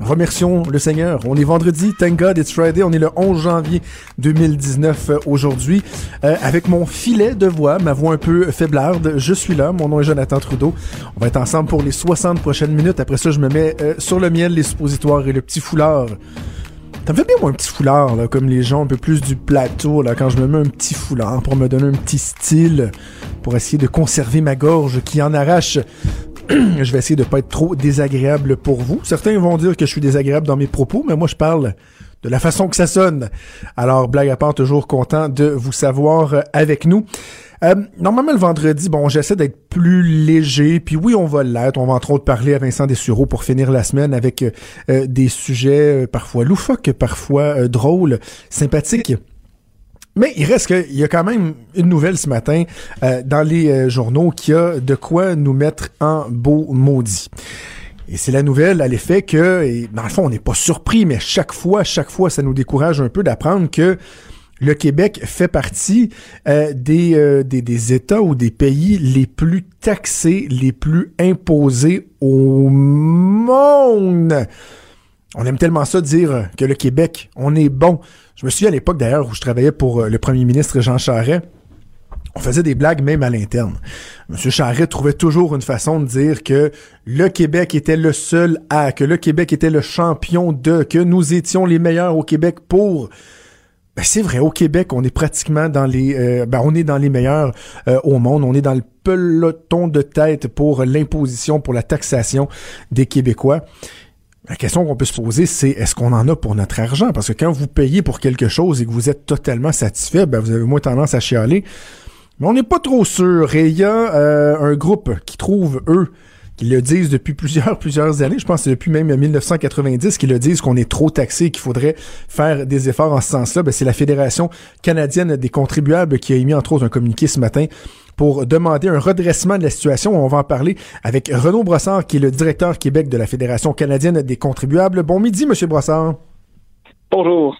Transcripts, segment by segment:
Remercions le Seigneur. On est vendredi, thank God it's Friday. On est le 11 janvier 2019 euh, aujourd'hui. Euh, avec mon filet de voix, ma voix un peu faiblarde, je suis là. Mon nom est Jonathan Trudeau. On va être ensemble pour les 60 prochaines minutes. Après ça, je me mets euh, sur le miel, les suppositoires et le petit foulard. Ça me fait bien, moi, un petit foulard, comme les gens un peu plus du plateau, là, quand je me mets un petit foulard pour me donner un petit style, pour essayer de conserver ma gorge qui en arrache je vais essayer de pas être trop désagréable pour vous. Certains vont dire que je suis désagréable dans mes propos, mais moi je parle de la façon que ça sonne. Alors, blague à part, toujours content de vous savoir euh, avec nous. Euh, normalement, le vendredi, bon, j'essaie d'être plus léger, puis oui, on va l'être. On va entre autres parler à Vincent Dessureau pour finir la semaine avec euh, des sujets parfois loufoques, parfois drôles, sympathiques. Mais il reste qu'il y a quand même une nouvelle ce matin euh, dans les euh, journaux qui a de quoi nous mettre en beau maudit. Et c'est la nouvelle à l'effet que, et dans le fond, on n'est pas surpris, mais chaque fois, chaque fois, ça nous décourage un peu d'apprendre que le Québec fait partie euh, des, des, des, États ou des pays les plus taxés, les plus imposés au monde. On aime tellement ça dire que le Québec, on est bon. Je me souviens à l'époque d'ailleurs où je travaillais pour euh, le premier ministre Jean Charest. On faisait des blagues même à l'interne. Monsieur Charest trouvait toujours une façon de dire que le Québec était le seul à, que le Québec était le champion de, que nous étions les meilleurs au Québec pour. Ben c'est vrai, au Québec, on est pratiquement dans les, euh, ben on est dans les meilleurs euh, au monde. On est dans le peloton de tête pour l'imposition, pour la taxation des Québécois. La question qu'on peut se poser, c'est est-ce qu'on en a pour notre argent? Parce que quand vous payez pour quelque chose et que vous êtes totalement satisfait, ben vous avez moins tendance à chialer. Mais on n'est pas trop sûr. Et il y a euh, un groupe qui trouve, eux, qui le disent depuis plusieurs, plusieurs années, je pense que depuis même 1990, qui le disent qu'on est trop taxé, qu'il faudrait faire des efforts en ce sens-là. Ben, c'est la Fédération canadienne des contribuables qui a émis, entre autres, un communiqué ce matin pour demander un redressement de la situation. On va en parler avec Renaud Brossard, qui est le directeur Québec de la Fédération canadienne des contribuables. Bon midi, Monsieur Brossard. Bonjour.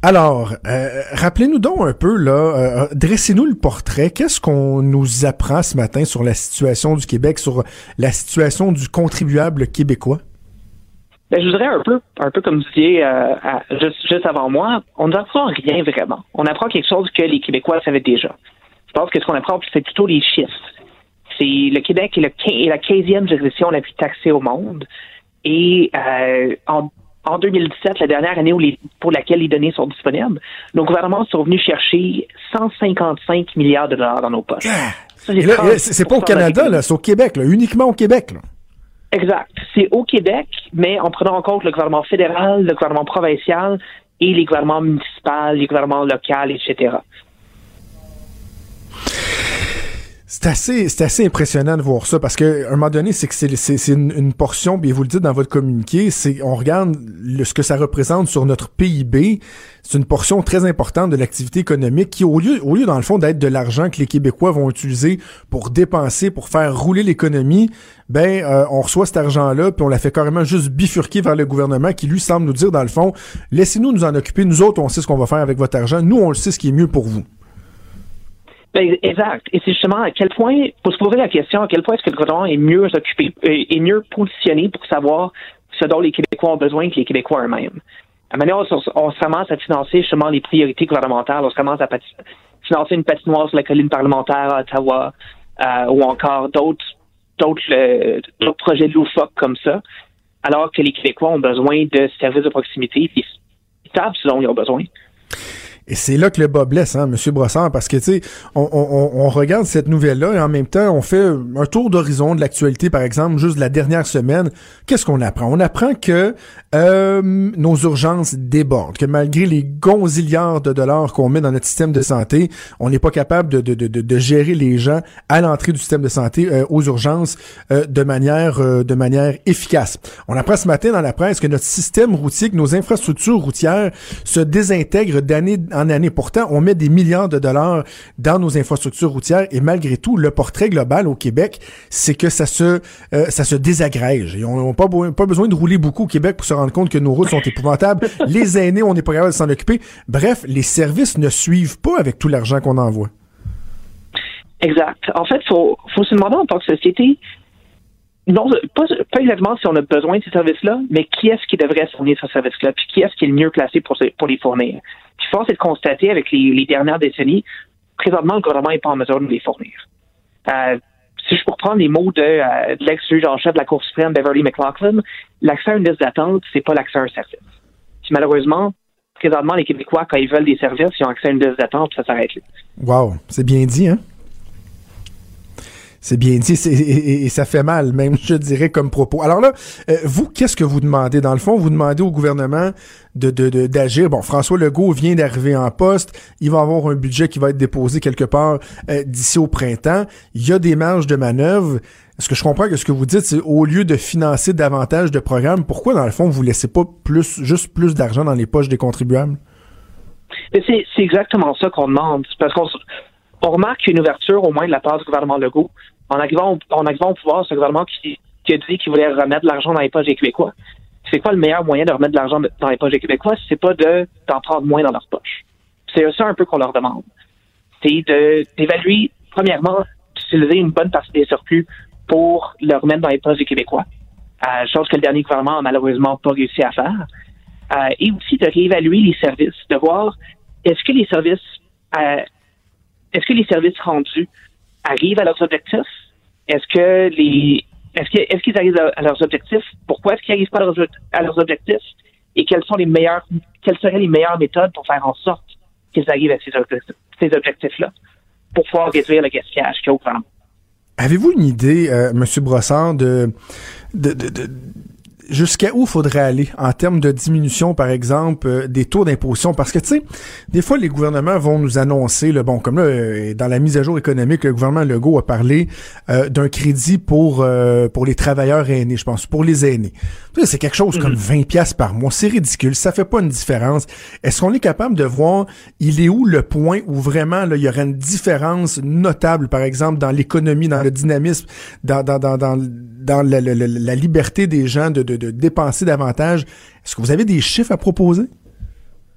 Alors, euh, rappelez-nous donc un peu, là, euh, dressez-nous le portrait. Qu'est-ce qu'on nous apprend ce matin sur la situation du Québec, sur la situation du contribuable québécois? Ben, je voudrais un peu, un peu comme vous disiez euh, juste, avant moi, on apprend rien vraiment. On apprend quelque chose que les Québécois savaient déjà. Je pense que ce qu'on apprend, c'est plutôt les chiffres. C'est le Québec est, le, est la 15e juridiction la plus taxée au monde. Et euh, en, 2017, la dernière année où les, pour laquelle les données sont disponibles, nos gouvernements sont venus chercher 155 milliards de dollars dans nos poches. C'est pas au Canada, c'est au Québec, uniquement au Québec. Exact. C'est au Québec, mais en prenant en compte le gouvernement fédéral, le gouvernement provincial et les gouvernements municipaux, les gouvernements locaux, etc. C'est assez, c'est assez impressionnant de voir ça parce que un moment donné, c'est que c'est, une, portion, puis vous le dites dans votre communiqué, c'est on regarde ce que ça représente sur notre PIB. C'est une portion très importante de l'activité économique qui, au lieu, au lieu dans le fond d'être de l'argent que les Québécois vont utiliser pour dépenser, pour faire rouler l'économie, ben euh, on reçoit cet argent-là, puis on la fait carrément juste bifurquer vers le gouvernement qui lui semble nous dire dans le fond, laissez-nous nous en occuper. Nous autres, on sait ce qu'on va faire avec votre argent. Nous, on le sait ce qui est mieux pour vous. Ben, exact. Et c'est justement à quel point, pour se poser la question, à quel point est-ce que le gouvernement est mieux occupé, euh, est mieux positionné pour savoir ce dont les Québécois ont besoin que les Québécois eux-mêmes. À manière, on, on, se commence à financer justement les priorités gouvernementales, on se commence à financer une patinoire sur la colline parlementaire à Ottawa, euh, ou encore d'autres d'autres euh, projets loufoques comme ça, alors que les Québécois ont besoin de services de proximité, puis ils savent ce dont ils ont besoin. Et c'est là que le bas blesse, hein, M. Brossard, parce que, tu sais, on, on, on, regarde cette nouvelle-là et en même temps, on fait un tour d'horizon de l'actualité, par exemple, juste de la dernière semaine. Qu'est-ce qu'on apprend? On apprend que euh, nos urgences débordent, que malgré les gonzillards de dollars qu'on met dans notre système de santé, on n'est pas capable de, de, de, de, gérer les gens à l'entrée du système de santé euh, aux urgences euh, de manière de manière efficace. On apprend ce matin dans la presse que notre système routier, que nos infrastructures routières se désintègrent d'année année. Pourtant, on met des milliards de dollars dans nos infrastructures routières et malgré tout, le portrait global au Québec, c'est que ça se euh, ça se désagrège. Et on n'a pas, pas besoin de rouler beaucoup au Québec pour se rendre compte que nos routes sont épouvantables. les aînés, on n'est pas capable de s'en occuper. Bref, les services ne suivent pas avec tout l'argent qu'on envoie. Exact. En fait, faut faut se demander en tant que société, non, pas, exactement si on a besoin de ces services-là, mais qui est-ce qui devrait fournir ces services-là, puis qui est-ce qui est le mieux placé pour, les fournir. Puis force est de constater avec les, dernières décennies, présentement, le gouvernement n'est pas en mesure de les fournir. Euh, si je peux reprendre les mots de, euh, de l'ex-juge en chef de la Cour suprême, Beverly McLaughlin, l'accès à une liste d'attente, c'est pas l'accès à un service. Puis malheureusement, présentement, les Québécois, quand ils veulent des services, ils ont accès à une liste d'attente, ça s'arrête là. Wow, c'est bien dit, hein? C'est bien dit et, ça fait mal, même, je dirais, comme propos. Alors là, euh, vous, qu'est-ce que vous demandez? Dans le fond, vous demandez au gouvernement de, d'agir. Bon, François Legault vient d'arriver en poste. Il va avoir un budget qui va être déposé quelque part euh, d'ici au printemps. Il y a des marges de manœuvre. Est-ce que je comprends que ce que vous dites, c'est au lieu de financer davantage de programmes, pourquoi, dans le fond, vous laissez pas plus, juste plus d'argent dans les poches des contribuables? C'est, exactement ça qu'on demande. Parce qu'on on remarque une ouverture, au moins de la part du gouvernement Legault, en arrivant, en arrivant au pouvoir, ce gouvernement qui, qui a dit qu'il voulait remettre de l'argent dans les poches des Québécois. C'est quoi le meilleur moyen de remettre de l'argent dans les poches des Québécois? C'est pas de d'en prendre moins dans leurs poches. C'est ça un peu qu'on leur demande. C'est de d'évaluer, premièrement, d'utiliser une bonne partie des surplus pour le remettre dans les poches des Québécois. Euh, chose que le dernier gouvernement a malheureusement pas réussi à faire. Euh, et aussi de réévaluer les services, de voir est-ce que les services euh, est-ce que les services rendus arrivent à leurs objectifs? Est-ce que les est-ce qu'ils arrivent à, leurs objectifs? Pourquoi est-ce qu'ils n'arrivent pas à leurs, objectifs? Et quelles sont les meilleures quelles seraient les meilleures méthodes pour faire en sorte qu'ils arrivent à ces, ces objectifs-là? Pour pouvoir réduire le gaspillage qu'il y a au Avez-vous une idée, euh, M. Brossard, de, de, de jusqu'à où faudrait aller en termes de diminution, par exemple, euh, des taux d'imposition? Parce que, tu sais, des fois, les gouvernements vont nous annoncer, le bon, comme là, euh, dans la mise à jour économique, le gouvernement Legault a parlé euh, d'un crédit pour pour les travailleurs aînés, je pense, pour les aînés. C'est quelque chose comme 20 mhm. pièces par mois. C'est ridicule. Ça fait pas une différence. Est-ce qu'on est capable de voir, il est où le point où vraiment, là, il y aurait une différence notable, par exemple, dans l'économie, dans le dynamisme, dans, dans, dans, dans dans la, la, liberté des gens de, de, de dépenser davantage. Est-ce que vous avez des chiffres à proposer?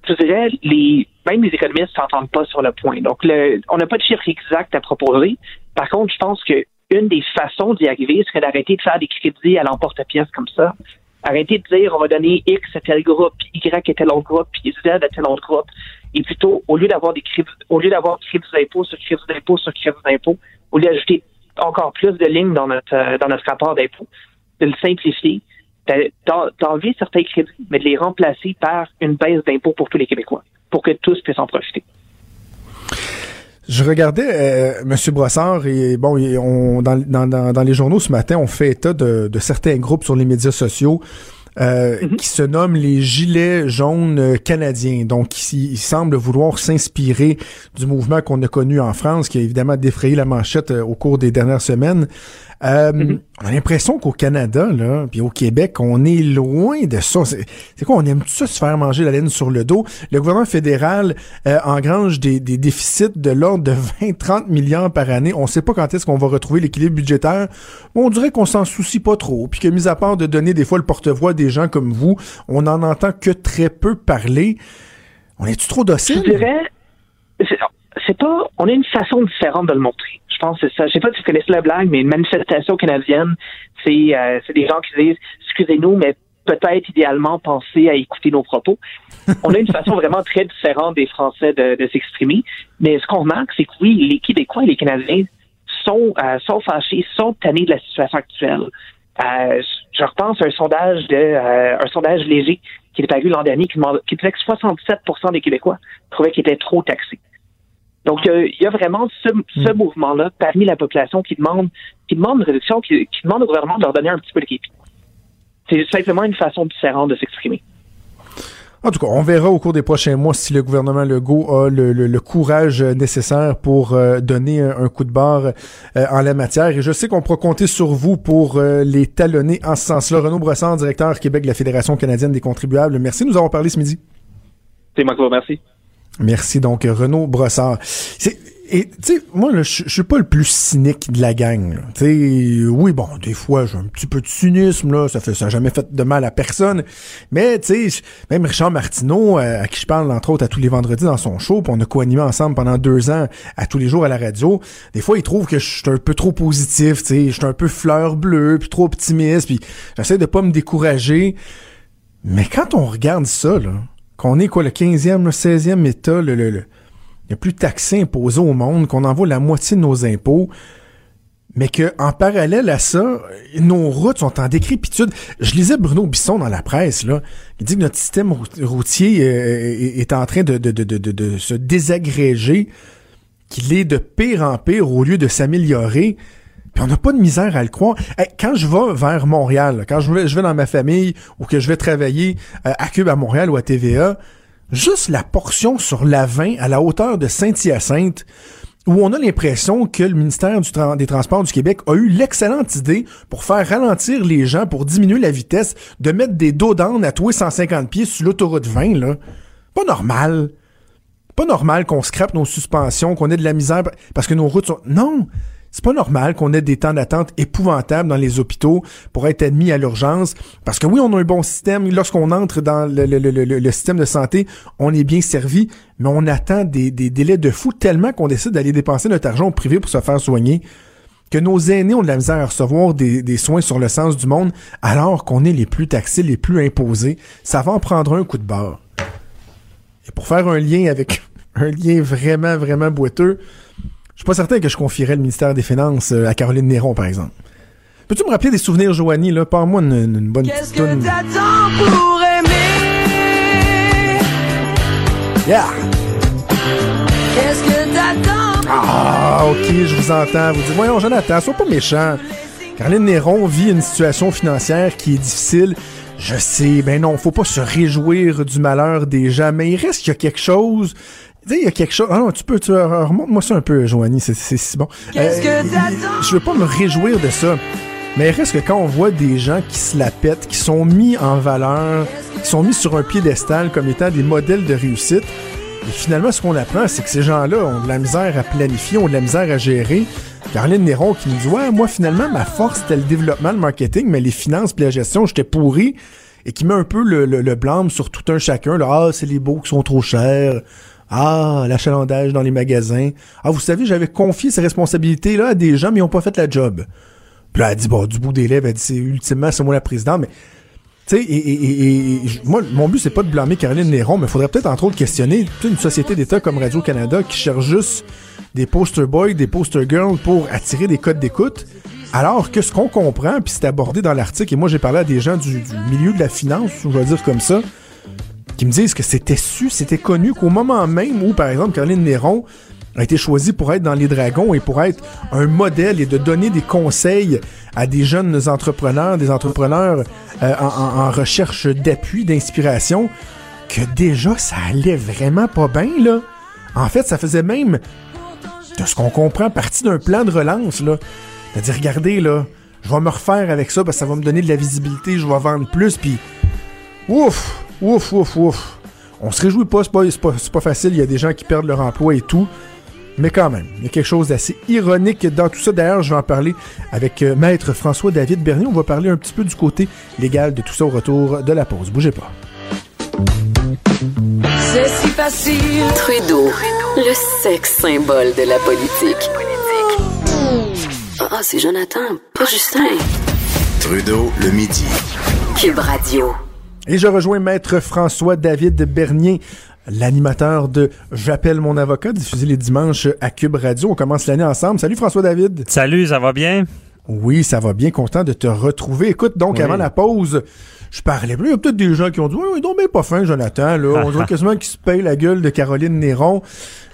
Je dirais, les, même les économistes s'entendent pas sur le point. Donc, on n'a pas de chiffres exacts à proposer. Par contre, je pense que une des façons d'y arriver serait d'arrêter de faire des crédits à l'emporte-pièce comme ça. Arrêter de dire on va donner X à tel groupe, Y à tel autre groupe, puis Z à tel autre groupe. Et plutôt, au lieu d'avoir des crédits, au lieu d'avoir crédits d'impôt sur crédits d'impôt sur crédits d'impôt, au lieu d'ajouter encore plus de lignes dans notre, euh, dans notre rapport d'impôt, de le simplifier, d'enlever certains crédits, mais de les remplacer par une baisse d'impôt pour tous les Québécois, pour que tous puissent en profiter. Je regardais euh, Monsieur Brossard et bon, on, dans, dans, dans, les journaux ce matin, on fait état de, de certains groupes sur les médias sociaux euh, mhm. qui se nomment les gilets jaunes canadiens. Donc, ils, semblent vouloir s'inspirer du mouvement qu'on a connu en France, qui a évidemment défrayé la manchette euh, au cours des dernières semaines. Euh, mm-hmm. On a l'impression qu'au Canada, là, puis au Québec, on est loin de ça. C'est quoi, on aime ça se faire manger la laine sur le dos? Le gouvernement fédéral euh, engrange des, des, déficits de l'ordre de 20-30 milliards par année. On sait pas quand est-ce qu'on va retrouver l'équilibre budgétaire. On dirait qu'on s'en soucie pas trop, puis que mis à part de donner des fois le porte-voix des gens comme vous, on n'en entend que très peu parler. On est-tu trop docile? Je dirais, c'est pas, on a une façon différente de le montrer. Je pense que c'est ça. Je sais pas si vous connaissez la blague, mais une manifestation canadienne, c'est, euh, c'est des gens qui disent, excusez-nous, mais peut-être idéalement penser à écouter nos propos. On a une façon vraiment très différente des Français de, de s'exprimer. Mais ce qu'on remarque, c'est que oui, les Québécois et les Canadiens sont, euh, sont fâchés, sont tannés de la situation actuelle. Euh, je repense à un sondage de euh, un sondage léger qui est paru l'an dernier qui, qui disait que 67 des Québécois trouvaient qu'il était trop taxé. Donc, il y, a vraiment ce, ce mouvement-là parmi la population qui demande, qui demande une réduction, qui, qui demande au gouvernement de leur donner un petit peu de répit. C'est simplement une façon différente de s'exprimer. En tout cas, on verra au cours des prochains mois si le gouvernement Legault a le, le, courage nécessaire pour euh, donner un, coup de barre euh, en la matière. Et je sais qu'on pourra compter sur vous pour euh, les talonner en ce sens-là. Renaud Brossard, directeur Québec de la Fédération canadienne des contribuables. Merci de nous avoir parlé ce midi. C'est moi qui vous remercie. Merci donc Renaud Brossard. C'est et tu sais, moi, je suis pas le plus cynique de la gang. Tu oui, bon, des fois, j'ai un petit peu de cynisme, là, ça fait ça n'a jamais fait de mal à personne. Mais tu sais, même Richard Martineau, euh, à, qui je parle entre autres à tous les vendredis dans son show, puis on a co-animé ensemble pendant deux ans à tous les jours à la radio. Des fois, il trouve que je suis un peu trop positif, tu sais, je suis un peu fleur bleue, puis trop optimiste, puis j'essaie de pas me décourager. Mais quand on regarde ça, là, qu'on est quoi, le 15e, le 16e État, le, le, le plus de taxes imposées au monde, qu'on envoie la moitié de nos impôts, mais que en parallèle à ça, nos routes sont en décrépitude. Je lisais Bruno Bisson dans la presse, là. Il dit que notre système routier euh, est en train de, de, de, de se désagréger, qu'il est de pire en pire au lieu de s'améliorer. Puis on n'a pas de misère à le croire. quand je vais vers Montréal, quand je vais, dans ma famille ou que je vais travailler euh, à Cube à Montréal ou à TVA, juste la portion sur la 20 à la hauteur de Saint-Hyacinthe, où on a l'impression que le ministère des Transports du Québec a eu l'excellente idée pour faire ralentir les gens, pour diminuer la vitesse, de mettre des dos d'âne à tous 150 pieds sur l'autoroute 20, là. Pas normal. Pas normal qu'on scrape nos suspensions, qu'on ait de la misère parce que nos routes sont... Non! C'est pas normal qu'on ait des temps d'attente épouvantables dans les hôpitaux pour être admis à l'urgence. Parce que oui, on a un bon système. Lorsqu'on entre dans le, système de santé, on est bien servi, mais on attend des, délais de fou tellement qu'on décide d'aller dépenser notre argent au privé pour se faire soigner que nos aînés ont de la misère à recevoir des, des soins sur le sens du monde, alors qu'on est les plus taxés, les plus imposés. Ça va en prendre un coup de barre. Et pour faire un lien avec un lien vraiment, vraiment boiteux, suis pas certain que je confierais le ministère des Finances euh, à Caroline Néron, par exemple. Peux-tu me rappeler des souvenirs, Joanie, là? Parle-moi une, une, bonne petite toune. pour aimer? Yeah! Qu'est-ce que t'attends? Ah, ok, je vous entends. Vous dites, voyons, Jonathan, sois pas méchant. Caroline Néron vit une situation financière qui est difficile. Je sais, ben non, faut pas se réjouir du malheur des gens, mais il reste qu'il y a quelque chose il y a quelque chose. Ah non, tu peux, tu remonte-moi ça un peu, Joanie, c'est si bon. Qu'est-ce que euh, Je veux pas me réjouir de ça. Mais il reste que quand on voit des gens qui se la pètent, qui sont mis en valeur, qui sont mis sur un piédestal comme étant des modèles de réussite, et finalement, ce qu'on apprend, c'est que ces gens-là ont de la misère à planifier, ont de la misère à gérer. Caroline Néron qui nous dit Ouais, moi, finalement, ma force, c'était le développement, le marketing, mais les finances et la gestion, j'étais pourri. Et qui met un peu le, le, blâme sur tout un chacun. Là, ah, c'est les beaux qui sont trop chers. Ah, l'achalandage dans les magasins. Ah, vous savez, j'avais confié ces responsabilités-là à des gens, mais ils n'ont pas fait la job. Puis là, elle dit, bon, du bout des lèvres, elle dit, c'est, ultimement, c'est moi la présidente, mais, tu sais, et, moi, mon but, c'est pas de blâmer Caroline Néron, mais il faudrait peut-être, entre autres, questionner une société d'État comme Radio-Canada qui cherche juste des poster boys, des poster girls pour attirer des codes d'écoute. Alors que ce qu'on comprend, puis c'est abordé dans l'article, et moi j'ai parlé à des gens du, milieu de la finance, je vais dire comme ça, qui me disent que c'était su, c'était connu qu'au moment même où, par exemple, Caroline Néron a été choisie pour être dans les Dragons et pour être un modèle et de donner des conseils à des jeunes entrepreneurs, des entrepreneurs euh, en, recherche d'appui, d'inspiration, que déjà ça allait vraiment pas bien, là. En fait, ça faisait même, de ce qu'on comprend, partie d'un plan de relance, là. C'est-à-dire, regardez, là, je vais me refaire avec ça parce que ça va me donner de la visibilité, je vais vendre plus, puis ouf, Ouf, ouf, ouf. On se réjouit pas, c'est pas, pas, facile, il y a des gens qui perdent leur emploi et tout. Mais quand même, il y a quelque chose d'assez ironique dans tout ça. D'ailleurs, je vais en parler avec euh, Maître François-David Bernier. On va parler un petit peu du côté légal de tout ça au retour de la pause. Bougez pas. C'est si facile. Trudeau, le sexe symbole de la politique. Ah, c'est Jonathan, pas Justin. Trudeau, le midi. Cube Radio. Et je rejoins Maître François-David Bernier, l'animateur de J'appelle mon avocat, diffusé les dimanches à Cube Radio. On commence l'année ensemble. Salut François-David. Salut, ça va bien? Oui, ça va bien. Content de te retrouver. Écoute, donc, Oui. avant la pause, je parlais. Il y a peut-être des gens qui ont dit Oui, non, mais pas fin, Jonathan. Là. On dirait quasiment qu'il se paye la gueule de Caroline Néron.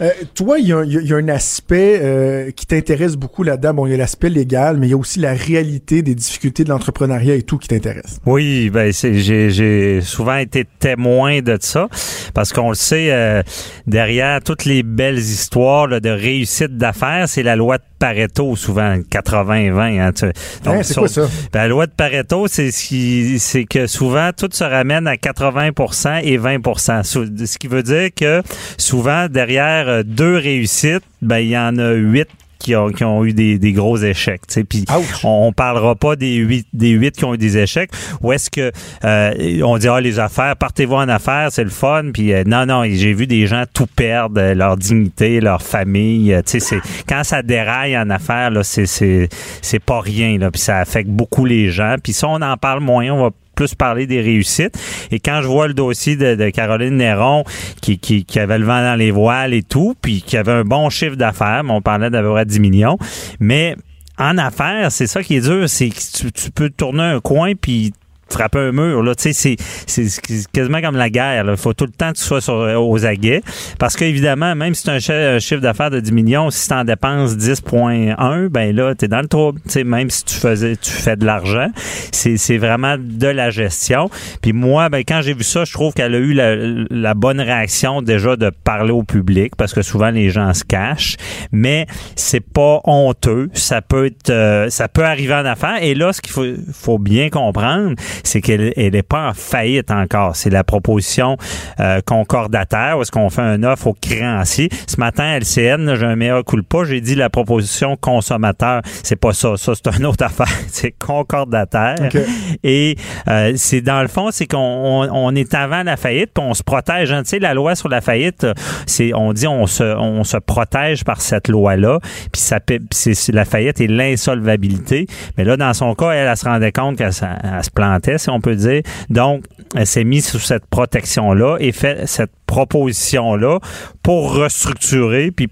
Euh, toi, il y, y y a un aspect euh, qui t'intéresse beaucoup là-dedans. Bon, il y a l'aspect légal, mais il y a aussi la réalité des difficultés de l'entrepreneuriat et tout qui t'intéresse. Oui, ben j'ai j'ai souvent été témoin de ça parce qu'on le sait euh, derrière toutes les belles histoires là, de réussite d'affaires, c'est la loi de Pareto souvent 80-20 hein, tu- Hein, c'est quoi ça? ben, la loi de Pareto, c'est ce qui- c'est que souvent tout se ramène à 80% et 20%. Sou- Ce qui veut dire que souvent derrière euh, deux réussites, ben il y en a huit qui ont, qui ont eu des, des gros échecs. Puis on, on parlera pas des huit des huit qui ont eu des échecs. Ou est-ce que euh, on dit ah les affaires, partez-vous en affaires, c'est le fun. Puis euh, non non, j'ai vu des gens tout perdre, leur dignité, leur famille. tu sais, c'est quand ça déraille en affaires là, c'est c'est c'est pas rien là. Puis ça affecte beaucoup les gens. Puis ça on en parle moins. On va plus parler des réussites. Et quand je vois le dossier de, Caroline Néron qui, qui, qui avait le vent dans les voiles et tout, puis qui avait un bon chiffre d'affaires, on parlait près 10 millions, mais en affaires, c'est ça qui est dur, c'est que tu, tu peux tourner un coin puis frapper un mur là, tu sais c'est quasiment comme la guerre, il faut tout le temps que tu sois sur, aux aguets. Parce qu'évidemment même si tu as un, chi- un chiffre d'affaires de 10 millions, si tu en dépenses 10.1, ben là tu es dans le trouble, tu sais même si tu faisais tu fais de l'argent, c'est c'est vraiment de la gestion. Puis moi ben quand j'ai vu ça, je trouve qu'elle a eu la, la bonne réaction déjà de parler au public parce que souvent les gens se cachent, mais c'est pas honteux, ça peut être euh, ça peut arriver en affaires. Et là ce qu'il faut faut bien comprendre, c'est qu'elle elle est pas en faillite encore, c'est la proposition euh, concordataire où est-ce qu'on fait un offre au créancier. Ce matin LCN, j'ai un meilleur coup pas, j'ai dit la proposition consommateur, c'est pas ça, ça c'est une autre affaire, c'est concordataire. OK. Et euh, c'est dans le fond, c'est qu'on on, on est avant la faillite, puis on se protège. hein. Tu sais, la loi sur la faillite, c'est on dit on se on se protège par cette loi-là. Puis ça c'est la faillite et l'insolvabilité. Mais là, dans son cas, elle, elle se rendait compte qu'elle se elle se plantait, si on peut dire. Donc, elle s'est mise sous cette protection-là et fait cette proposition-là pour restructurer puis euh,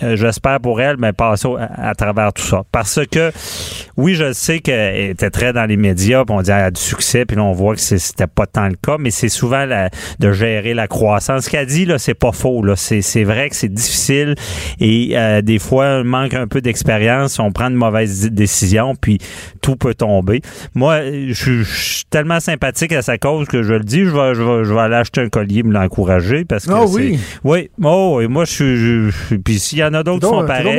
j'espère pour elle, mais passer à, à travers tout ça. Parce que, oui, je sais qu'elle était très dans les médias, puis on dit elle a du succès, puis là, on voit que c'était pas tant le cas, mais c'est souvent la- de gérer la croissance. Ce qu'elle dit, là, c'est pas faux. Là. C'est, c'est vrai que c'est difficile et euh, des fois, on manque un peu d'expérience, on prend de mauvaises décisions, puis tout peut tomber. Moi, je suis- je suis tellement sympathique à sa cause que je le dis, je vais, je vais, je vais aller acheter un collier, me l'encourager, parce que Ah c'est- oui. oui, oh, et moi, je suis. puis s'il y en a d'autres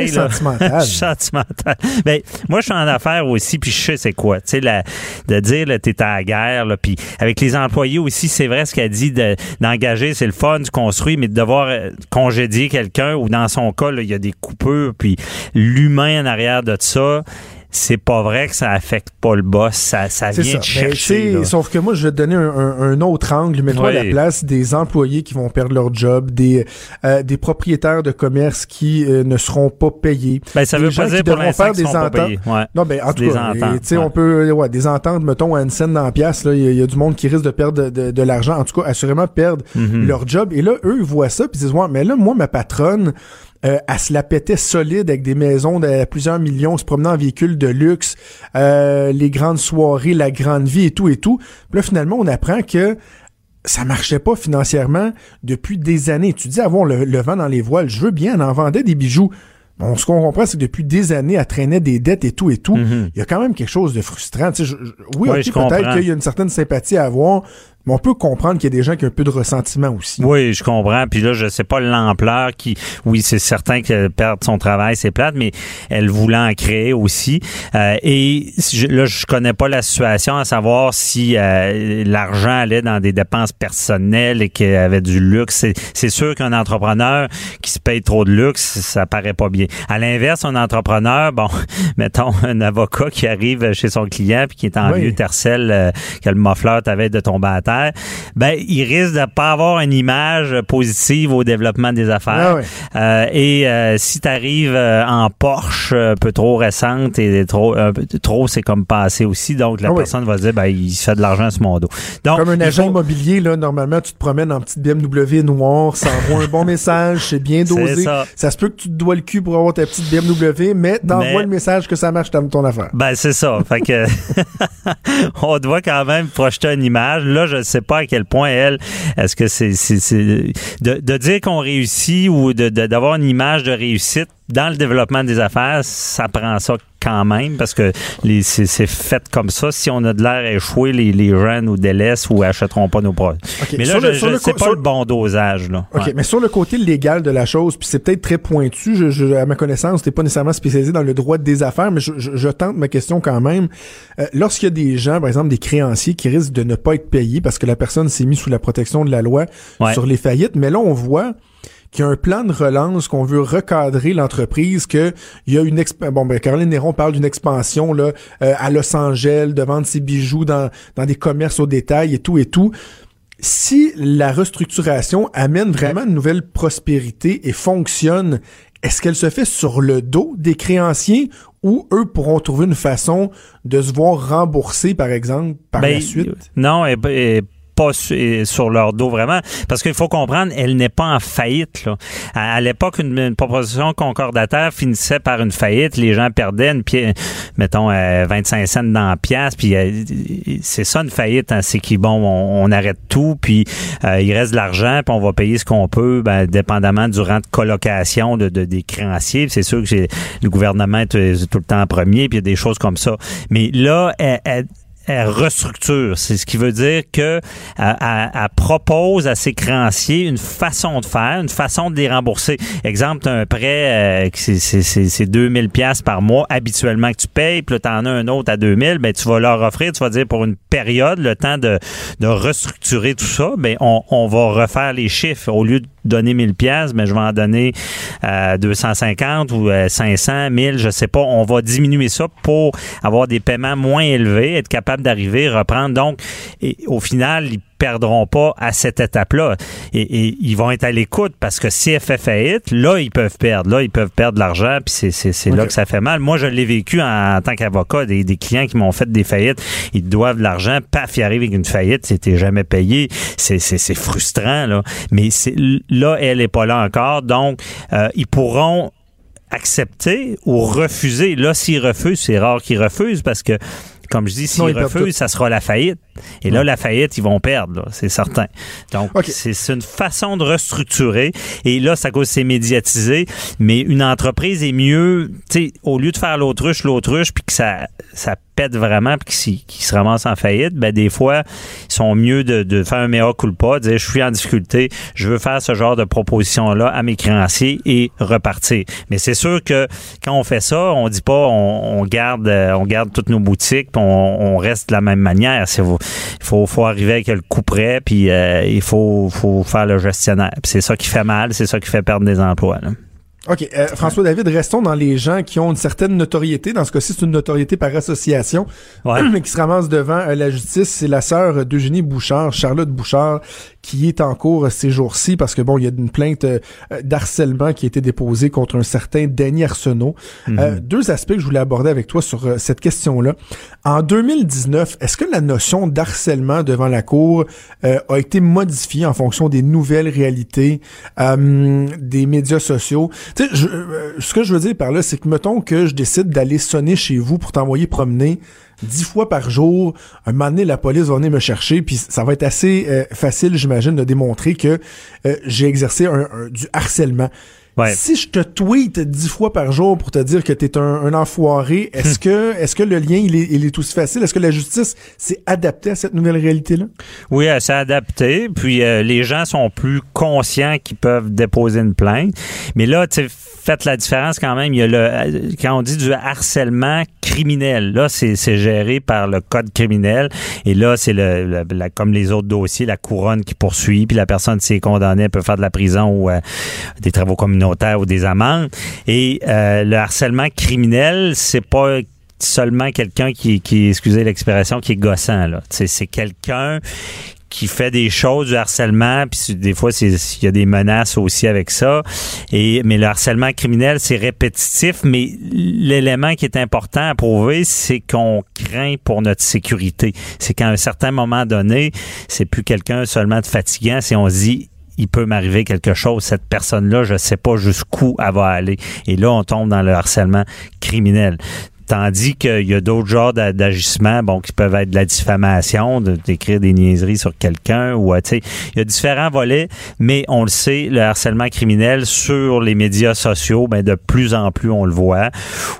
qui sentimental. sentimental. Ben, moi, je suis en affaires aussi, puis je sais c'est quoi. Tu sais, la- de dire, là, t'es à la guerre, là, puis avec les employés aussi, c'est vrai ce qu'elle dit de- d'engager, c'est le fun, du construit, mais de devoir euh, congédier quelqu'un, ou dans son cas, il y a des coupures, puis l'humain en arrière de ça. C'est pas vrai que ça affecte pas le boss, ça, ça vient ça. de Mais, chercher. sauf que moi, je vais te donner un, un- un autre angle. Mets-toi à la place des employés qui vont perdre leur job, des, euh, des propriétaires de commerce qui euh, ne seront pas payés. Ben, ça des veut gens pas qui dire pour devront faire des ententes. Ouais. Non, ben, en tout cas, sais, ouais. on peut, ouais, des ententes, mettons, à une scène dans la pièce, là, il y, a- il y a du monde qui risque de perdre de, de- de l'argent, en tout cas, assurément perdre Mhm. leur job. Et là, eux, ils voient ça, puis ils disent, ouais, mais là, moi, ma patronne, euh, elle se la pétait solide avec des maisons de plusieurs millions, se promenant en véhicule de luxe, euh, les grandes soirées, la grande vie et tout et tout. Puis là, finalement, on apprend que ça marchait pas financièrement depuis des années. Tu dis avoir le, le vent dans les voiles. Je veux bien, elle en vendait des bijoux. Bon, ce qu'on comprend, c'est que depuis des années, elle traînait des dettes et tout et tout. Mhm. Il y a quand même quelque chose de frustrant. Tu sais, je- je- oui, Oui, peut-être qu'il y a une certaine sympathie à avoir, mais on peut comprendre qu'il y a des gens qui ont un peu de ressentiment aussi. Oui, je comprends. Puis là, je sais pas l'ampleur qui. Oui, c'est certain qu'elle perd son travail, c'est plate, mais elle voulait en créer aussi. Euh, et je- là, je connais pas la situation à savoir si euh, l'argent allait dans des dépenses personnelles et qu'elle avait du luxe. C'est, c'est sûr qu'un entrepreneur qui se paye trop de luxe, ça paraît pas bien. À l'inverse, un entrepreneur, bon, mettons un avocat qui arrive chez son client puis qui est en Oui. vieux tercel, euh, que le moffleur t'avait de tomber à terre affaires, ben il risque de pas avoir une image positive au développement des affaires. Ah. Euh, et euh, si tu arrives en Porsche un peu trop récente et trop un peu trop c'est comme passé aussi donc la Ah oui. personne va dire ben il se fait de l'argent sur mon dos. Donc Comme un agent faut- immobilier, là, normalement, tu te promènes en petite BMW noire, ça envoie un bon message, c'est bien dosé. Ça. se peut que tu te dois le cul pour avoir ta petite BMW, mais t'envoies Mais- le message que ça marche ton ton affaire. Ben c'est ça. Fait que on doit quand même projeter une image. Là, je sais pas à quel point elle, est-ce que c'est c'est- c'est- de, dire qu'on réussit ou de- d'avoir une image de réussite dans le développement des affaires, ça prend ça quand même parce que c'est c'est fait comme ça. Si on a de l'air à échouer, les, les gens nous délaissent ou achèteront pas nos produits. Mais là, co- pas le bon dosage. Là. OK, Ouais. mais sur le côté légal de la chose, puis c'est peut-être très pointu, je, je- à ma connaissance, t'es pas nécessairement spécialisé dans le droit des affaires, mais je, je- je tente ma question quand même. Euh, Lorsqu'il y a des gens, par exemple des créanciers, qui risquent de ne pas être payés parce que la personne s'est mise sous la protection de la loi Ouais. sur les faillites, mais là, on voit qu'il y a un plan de relance, qu'on veut recadrer l'entreprise, que il y a une exp- bon ben Caroline Néron parle d'une expansion là euh, à Los Angeles, de vendre ses bijoux dans dans des commerces au détail et tout et tout si la restructuration amène vraiment une nouvelle prospérité et fonctionne, est-ce qu'elle se fait sur le dos des créanciers ou eux pourront trouver une façon de se voir rembourser, par exemple, par Ben, la suite? Non, et, et pas et sur leur dos vraiment. Parce qu'il faut comprendre, elle n'est pas en faillite. Là. À, l'époque, une, proposition concordataire finissait par une faillite. Les gens perdaient une pièce, mettons, euh, 25 cents dans la pièce. Puis euh, c'est ça une faillite. hein. c'est qui bon, on, arrête tout, puis euh, il reste de l'argent, puis on va payer ce qu'on peut, ben, dépendamment du rang de colocation de, de- des créanciers. C'est sûr que le gouvernement est, euh, tout le temps en premier, puis il y a des choses comme ça. Mais là, elle- elle- elle restructure. C'est ce qui veut dire que euh, elle, elle propose à ses créanciers une façon de faire, une façon de les rembourser. Exemple, as un prêt euh, c'est 2000 pièces par mois habituellement que tu payes, puis là tu en as un autre à 2000, ben tu vas leur offrir, tu vas dire pour une période, le temps de, de restructurer tout ça, ben on, on va refaire les chiffres au lieu de donner 1000 pièces, mais je vais en donner euh, 250 ou euh, 500, 1000, je sais pas. On va diminuer ça pour avoir des paiements moins élevés, être capable d'arriver, reprendre. Donc, et, au final, perdront pas à cette étape-là. Et, et ils vont être à l'écoute parce que si elle fait faillite, là, ils peuvent perdre. Là, ils peuvent perdre de l'argent, puis c'est, c'est, c'est là que ça fait mal. Moi, je l'ai vécu en, en tant qu'avocat, des, des clients qui m'ont fait des faillites. Ils doivent de l'argent, paf, ils arrivent avec une faillite, c'était jamais payé. C'est, c'est, c'est frustrant, là. Mais c'est, là, elle est pas là encore. Donc, euh, ils pourront accepter ou refuser. Là, s'ils refusent, c'est rare qu'ils refusent parce que, comme je dis, s'ils refusent, ça sera la faillite. Et là, la faillite, ils vont perdre, c'est certain. Donc, c'est une façon de restructurer. Et là, ça cause c'est médiatisé. Mais une entreprise est mieux, tu sais, au lieu de faire l'autruche, l'autruche, puis que ça, ça pète vraiment, puis qu'ils se ramassent en faillite, ben des fois, ils sont mieux de, de faire un mea culpa, de dire je suis en difficulté, je veux faire ce genre de proposition-là à mes créanciers et repartir. Mais c'est sûr que quand on fait ça, on dit pas on, on garde euh, on garde toutes nos boutiques, puis on, on reste de la même manière. Il faut, faut arriver avec le coup près, puis euh, il faut, faut faire le gestionnaire. C'est ça qui fait mal, c'est ça qui fait perdre des emplois. là. OK. euh, François David, restons dans les gens qui ont une certaine notoriété. Dans ce cas-ci, c'est une notoriété par association, Ouais. mais qui se ramasse devant euh, la justice. C'est la sœur d'Eugénie Bouchard, Charlotte Bouchard, qui est en cours euh, ces jours-ci parce que bon, il y a une plainte euh, d'harcèlement qui a été déposée contre un certain Danny Arsenault. Euh, deux aspects que je voulais aborder avec toi sur cette question-là. En 2019, est-ce que la notion d'harcèlement devant la cour euh, a été modifiée en fonction des nouvelles réalités euh, des médias sociaux? Tu sais, euh, ce que je veux dire par là, c'est que mettons que je décide d'aller sonner chez vous pour t'envoyer promener dix fois par jour. Un moment donné, la police va venir me chercher, puis ça va être assez euh, facile, j'imagine, de démontrer que euh, j'ai exercé du harcèlement. Ouais. Si je te tweet dix fois par jour pour te dire que t'es un, un enfoiré, est-ce que est-ce que le lien il est, il est aussi facile? Est-ce que la justice s'est adaptée à cette nouvelle réalité-là? Oui, elle s'est adaptée. Puis euh, les gens sont plus conscients qu'ils peuvent déposer une plainte. Mais là, tu sais, faites la différence quand même. Il y a le euh, quand on dit du harcèlement criminel, là, c'est c'est géré par le code criminel. Et là, c'est le, le- la- comme les autres dossiers, la couronne qui poursuit. Puis la personne, si elle est condamnée, elle peut faire de la prison ou euh, des travaux communautaires ou des amendes. Et euh, le harcèlement criminel, c'est pas seulement quelqu'un qui, excusez l'expression, qui est gossant. Là. C'est quelqu'un qui fait des choses, du harcèlement, puis des fois, il y a des menaces aussi avec ça. Et, mais le harcèlement criminel, c'est répétitif, mais l'élément qui est important à prouver, c'est qu'on craint pour notre sécurité. C'est qu'à un certain moment donné, c'est plus quelqu'un seulement de fatigant, c'est on se dit, il peut m'arriver quelque chose. Cette personne-là, je sais pas jusqu'où elle va aller. Et là, on tombe dans le harcèlement criminel. Tandis qu'il y a d'autres genres d'a- d'agissements, bon, qui peuvent être de la diffamation, d'écrire des niaiseries sur quelqu'un, ou, euh, tu sais, il y a différents volets, mais on le sait, le harcèlement criminel sur les médias sociaux, ben, de plus en plus, on le voit,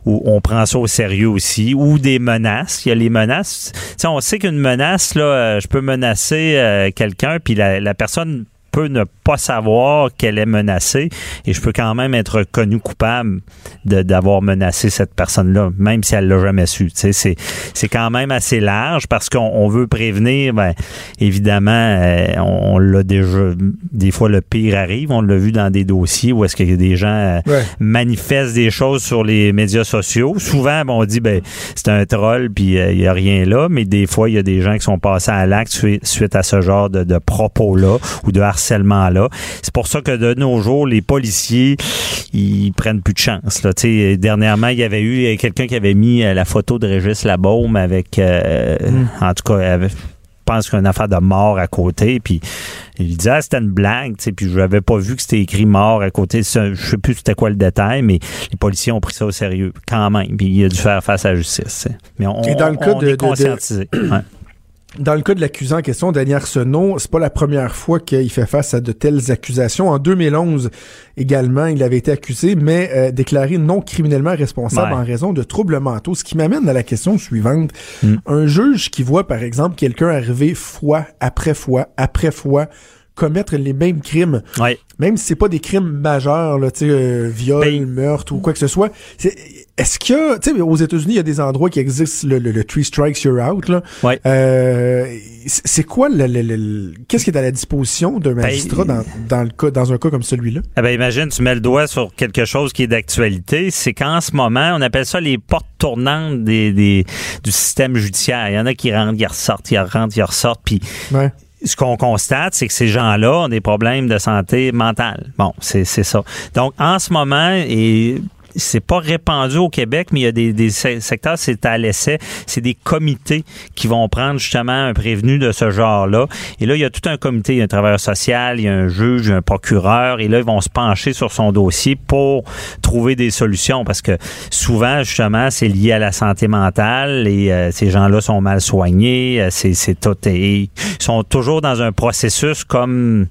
ou on prend ça au sérieux aussi, ou des menaces. Il y a les menaces. Tu on sait qu'une menace, là, euh, je peux menacer euh, quelqu'un, puis la personne ne pas savoir qu'elle est menacée et je peux quand même être reconnu coupable d'avoir menacé cette personne-là, même si elle l'a jamais su. Tu sais, c'est, quand même assez large parce qu'on on veut prévenir, ben, évidemment, euh, on, on l'a déjà, des fois le pire arrive, on l'a vu dans des dossiers où est-ce a des gens euh, Ouais. manifestent des choses sur les médias sociaux. Souvent, ben, on dit, ben, c'est un troll puis euh, il y a rien là, mais des fois, il y a des gens qui sont passés à l'acte suite, suite à ce genre de, de propos-là ou de harcèlement-là. C'est pour ça que de nos jours, les policiers, ils prennent plus de chance. Là. Dernièrement, il y avait eu quelqu'un qui avait mis euh, la photo de Régis Labaume avec, euh, en tout cas, avec, je pense qu'une affaire de mort à côté, puis il disait ah, c'était une blague, tu sais, puis je n'avais pas vu que c'était écrit mort à côté. Je sais plus c'était quoi le détail, mais les policiers ont pris ça au sérieux quand même, puis il a dû faire face à la justice. Mais on, Et dans le on- cas on de- est de- de- conscientisé. Ouais. Dans le cas de l'accusant en question, Danny Arsenault, c'est pas la première fois qu'il fait face à de telles accusations. En 2011, également, il avait été accusé, mais euh, déclaré non criminellement responsable Ouais. en raison de troubles mentaux. Ce qui m'amène à la question suivante. Mm. Un juge qui voit, par exemple, quelqu'un arriver fois après fois après fois commettre les mêmes crimes, Ouais. même si c'est pas des crimes majeurs, là, tu sais, euh, viol, Ben- meurtre ou quoi que ce soit. Est-ce a, tu sais, aux États-Unis, il y a des endroits qui existent, le, le, le three strikes you're out, là. Ouais. Euh, c'est quoi le, le- qu'est-ce qui est à la disposition d'un magistrat dans, dans le cas, dans un cas comme celui-là? Eh ben, imagine, tu mets le doigt sur quelque chose qui est d'actualité. C'est qu'en ce moment, on appelle ça les portes tournantes des, des- du système judiciaire. Il y en a qui rentrent, qui ressortent, qui rentrent, qui ressortent. Puis Ouais. Ce qu'on constate, c'est que ces gens-là ont des problèmes de santé mentale. Bon, c'est ça. Donc, en ce moment, et c'est pas répandu au Québec, mais il y a des, des se- secteurs, c'est à l'essai, c'est des comités qui vont prendre justement un prévenu de ce genre-là. Et là, il y a tout un comité, il y a un travailleur social, il y a un juge, il y a un procureur, et là, ils vont se pencher sur son dossier pour trouver des solutions, parce que souvent, justement, c'est lié à la santé mentale, et euh, ces gens-là sont mal soignés, euh, c'est tout, et ils sont toujours dans un processus comme,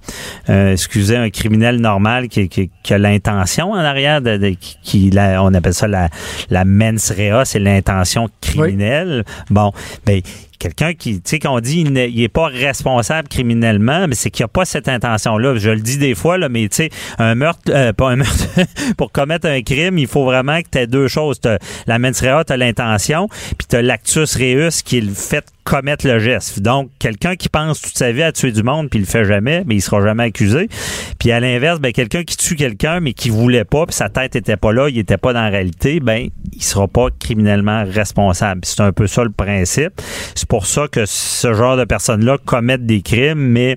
euh, excusez, un criminel normal qui, qui- qui a l'intention en arrière de, de- qui- la- on appelle ça la, la mens rea, c'est l'intention criminelle. Bon, ben quelqu'un qui, tu sais, qu'on dit il n'est pas responsable criminellement, mais c'est qu'il n'y a pas cette intention-là. Je le dis des fois, là, mais tu sais, un meurtre, euh, pas un meurtre, pour commettre un crime, il faut vraiment que tu aies deux choses. T'as la mens rea, tu as l'intention, puis tu as l'actus reus qui le fait commettre le geste. Donc, quelqu'un qui pense toute sa vie à tuer du monde puis il le fait jamais, mais il sera jamais accusé. Puis à l'inverse, ben quelqu'un qui tue quelqu'un mais qui voulait pas, puis sa tête était pas là, il était pas dans la réalité, ben il sera pas criminellement responsable. C'est un peu ça le principe. C'est pour ça que ce genre de personnes-là commettent des crimes, mais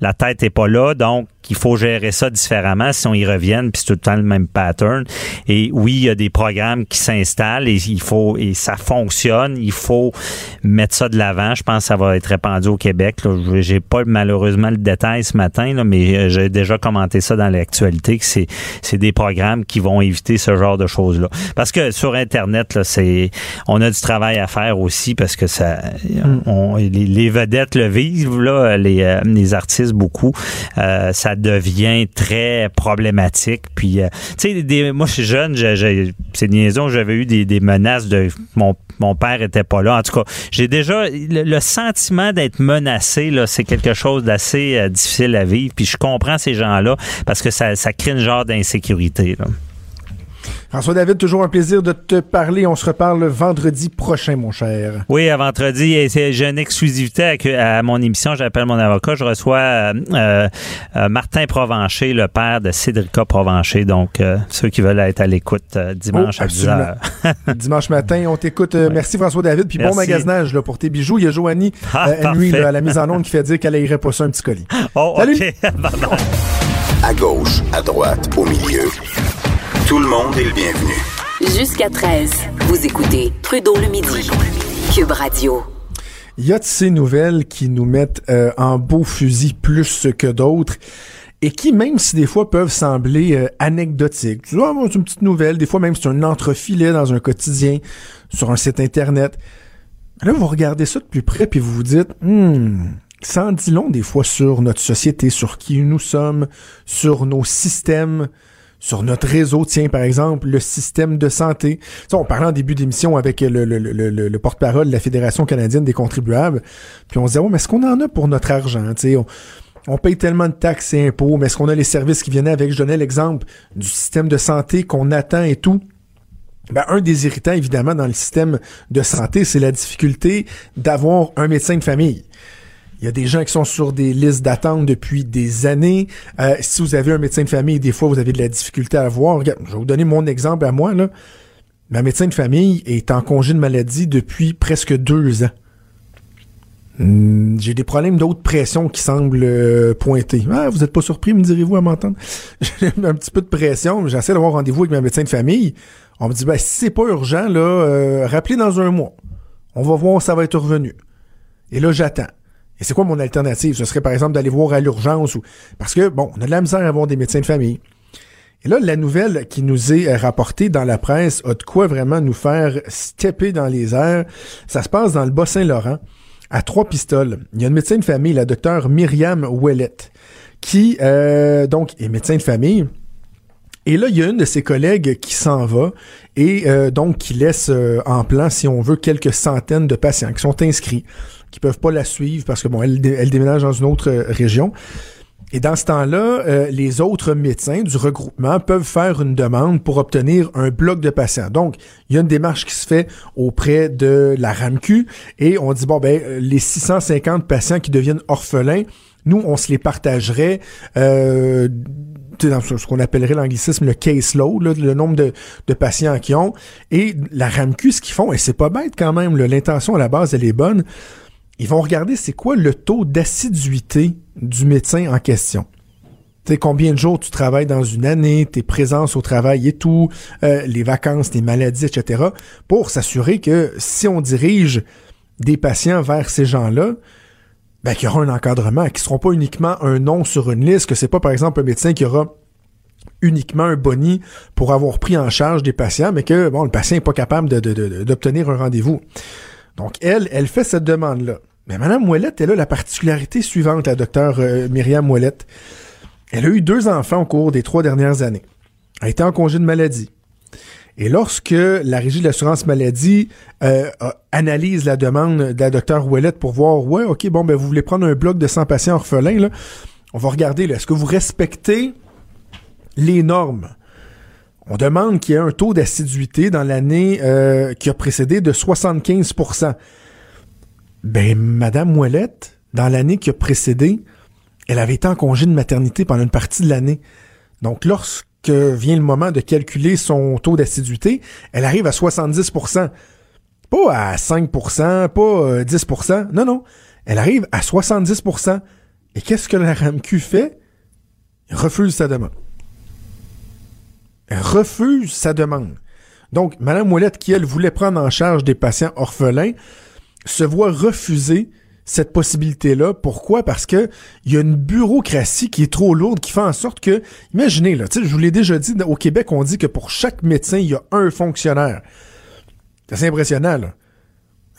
la tête est pas là, donc il faut gérer ça différemment si on y revienne, puis c'est tout le temps le même pattern. Et oui, il y a des programmes qui s'installent et il faut et ça fonctionne. Il faut mettre ça de l'avant. Je pense que ça va être répandu au Québec. J'ai pas malheureusement le détail ce matin, là, mais euh, j'ai déjà commenté ça dans l'actualité que c'est c'est des programmes qui vont éviter ce genre de choses là. Parce que sur Internet, là, c'est on a du travail à faire aussi parce que ça on- les, les vedettes le vivent là, les, euh, les artistes beaucoup. Euh, ça devient très problématique. Puis, euh, tu sais, moi, je suis jeune, c'est niaisons, j'avais eu des, menaces de mon, père était pas là. En tout cas, j'ai déjà le, sentiment d'être menacé, c'est quelque chose d'assez euh, difficile à vivre. Puis je comprends ces gens-là parce que ça, ça crée une genre d'insécurité. François David, toujours un plaisir de te parler. On se reparle vendredi prochain, mon cher. Oui, à vendredi, j'ai une exclusivité à, à mon émission. J'appelle mon avocat. Je reçois euh, euh, euh, Martin Provencher, le père de Cédrica Provencher. Donc, euh, ceux qui veulent être à l'écoute euh, dimanche Oh, à 10 heures. Dimanche matin, on t'écoute. Euh, Merci François David. Puis bon magasinage là, pour tes bijoux. Il y a Joanie Ah, euh, Henry parfait. là, à la mise en onde qui fait dire qu'elle irait pas ça un petit colis. Oh, Salut. À gauche, à droite, au milieu. Tout le monde est le bienvenu. Jusqu'à 13, vous écoutez Trudeau le midi. Cube Radio. Il y a de ces nouvelles qui nous mettent euh, en beau fusil plus que d'autres et qui, même si des fois peuvent sembler euh, anecdotiques, tu vois, c'est une petite nouvelle, des fois même c'est un entrefilet dans un quotidien, sur un site internet. Là, vous regardez ça de plus près puis vous vous dites, hmm, ça en dit long des fois sur notre société, sur qui nous sommes, sur nos systèmes, sur notre réseau, tiens, par exemple, le système de santé. On parlait en début d'émission avec le, le, le, le- le porte-parole de la Fédération canadienne des contribuables, puis on se disait, oh, mais est-ce qu'on en a pour notre argent? On, on paye tellement de taxes et impôts, mais est-ce qu'on a les services qui viennent avec? Je donnais l'exemple du système de santé qu'on attend et tout. Ben, un des irritants, évidemment, dans le système de santé, c'est la difficulté d'avoir un médecin de famille. Il y a des gens qui sont sur des listes d'attente depuis des années. Euh, si vous avez un médecin de famille, des fois, vous avez de la difficulté à avoir. Regarde, je vais vous donner mon exemple à moi. Là. Ma médecin de famille est en congé de maladie depuis presque deux ans. Hmm, J'ai des problèmes d'autres pressions qui semblent euh, pointer. Ah, vous êtes pas surpris, me direz-vous, à m'entendre? J'ai un petit peu de pression. J'essaie d'avoir rendez-vous avec ma médecin de famille. On me dit, ben, si c'est pas urgent, là, euh, rappelez dans un mois. On va voir, ça va être revenu. Et là, j'attends. Et c'est quoi mon alternative? Ce serait par exemple d'aller voir à l'urgence ou. Parce que, bon, on a de la misère à avoir des médecins de famille. Et là, la nouvelle qui nous est euh, rapportée dans la presse a de quoi vraiment nous faire stepper dans les airs. Ça se passe dans le Bas-Saint-Laurent, à Trois-Pistoles. Il y a une médecin de famille, la docteure Myriam Ouellette, qui, euh, donc, est médecin de famille. Et là, il y a une de ses collègues qui s'en va et euh, donc qui laisse euh, en plan, si on veut, quelques centaines de patients qui sont inscrits, qui peuvent pas la suivre parce que bon, elle, elle déménage dans une autre euh, région. Et dans ce temps-là, euh, les autres médecins du regroupement peuvent faire une demande pour obtenir un bloc de patients. Donc, il y a une démarche qui se fait auprès de la RAMQ et on dit, bon, ben, euh, les 650 patients qui deviennent orphelins, nous, on se les partagerait euh, dans ce qu'on appellerait l'anglicisme le caseload, là, le nombre de, de patients qu'ils ont. Et la RAMQ, ce qu'ils font, et c'est pas bête quand même, l'intention à la base, elle est bonne, ils vont regarder c'est quoi le taux d'assiduité du médecin en question. Sais, combien de jours tu travailles dans une année, tes présences au travail et tout, euh, les vacances, tes maladies, etc., pour s'assurer que si on dirige des patients vers ces gens-là, ben, qu'il y aura un encadrement, qui seront pas uniquement un nom sur une liste, que c'est pas, par exemple, un médecin qui aura uniquement un boni pour avoir pris en charge des patients, mais que, bon, le patient est pas capable de- de- de- d'obtenir un rendez-vous. Donc, elle, elle fait cette demande-là. Mais Madame Ouellette, elle a la particularité suivante, la docteure euh, Myriam Ouellette. Elle a eu deux enfants au cours des trois dernières années. Elle été en congé de maladie. Et lorsque la Régie de l'assurance maladie euh, analyse la demande de la docteure Ouellette pour voir, ouais, ok, bon, ben vous voulez prendre un bloc de 100 patients orphelins, on va regarder, est-ce que vous respectez les normes? On demande qu'il y ait un taux d'assiduité dans l'année euh, qui a précédé de 75 Ben, Madame Ouellette, dans l'année qui a précédé, elle avait été en congé de maternité pendant une partie de l'année. Donc, lorsque vient le moment de calculer son taux d'assiduité, elle arrive à 70% Pas à 5% pas euh, 10% Non, non. Elle arrive à 70% Et qu'est-ce que la RAMQ fait? Elle refuse sa demande. Elle refuse sa demande. Donc, Mme Ouellette, qui, elle, voulait prendre en charge des patients orphelins, se voit refuser cette possibilité-là. Pourquoi? Parce que il y a une bureaucratie qui est trop lourde, qui fait en sorte que, imaginez, là, je vous l'ai déjà dit, au Québec, on dit que pour chaque médecin, il y a un fonctionnaire. C'est impressionnant, là.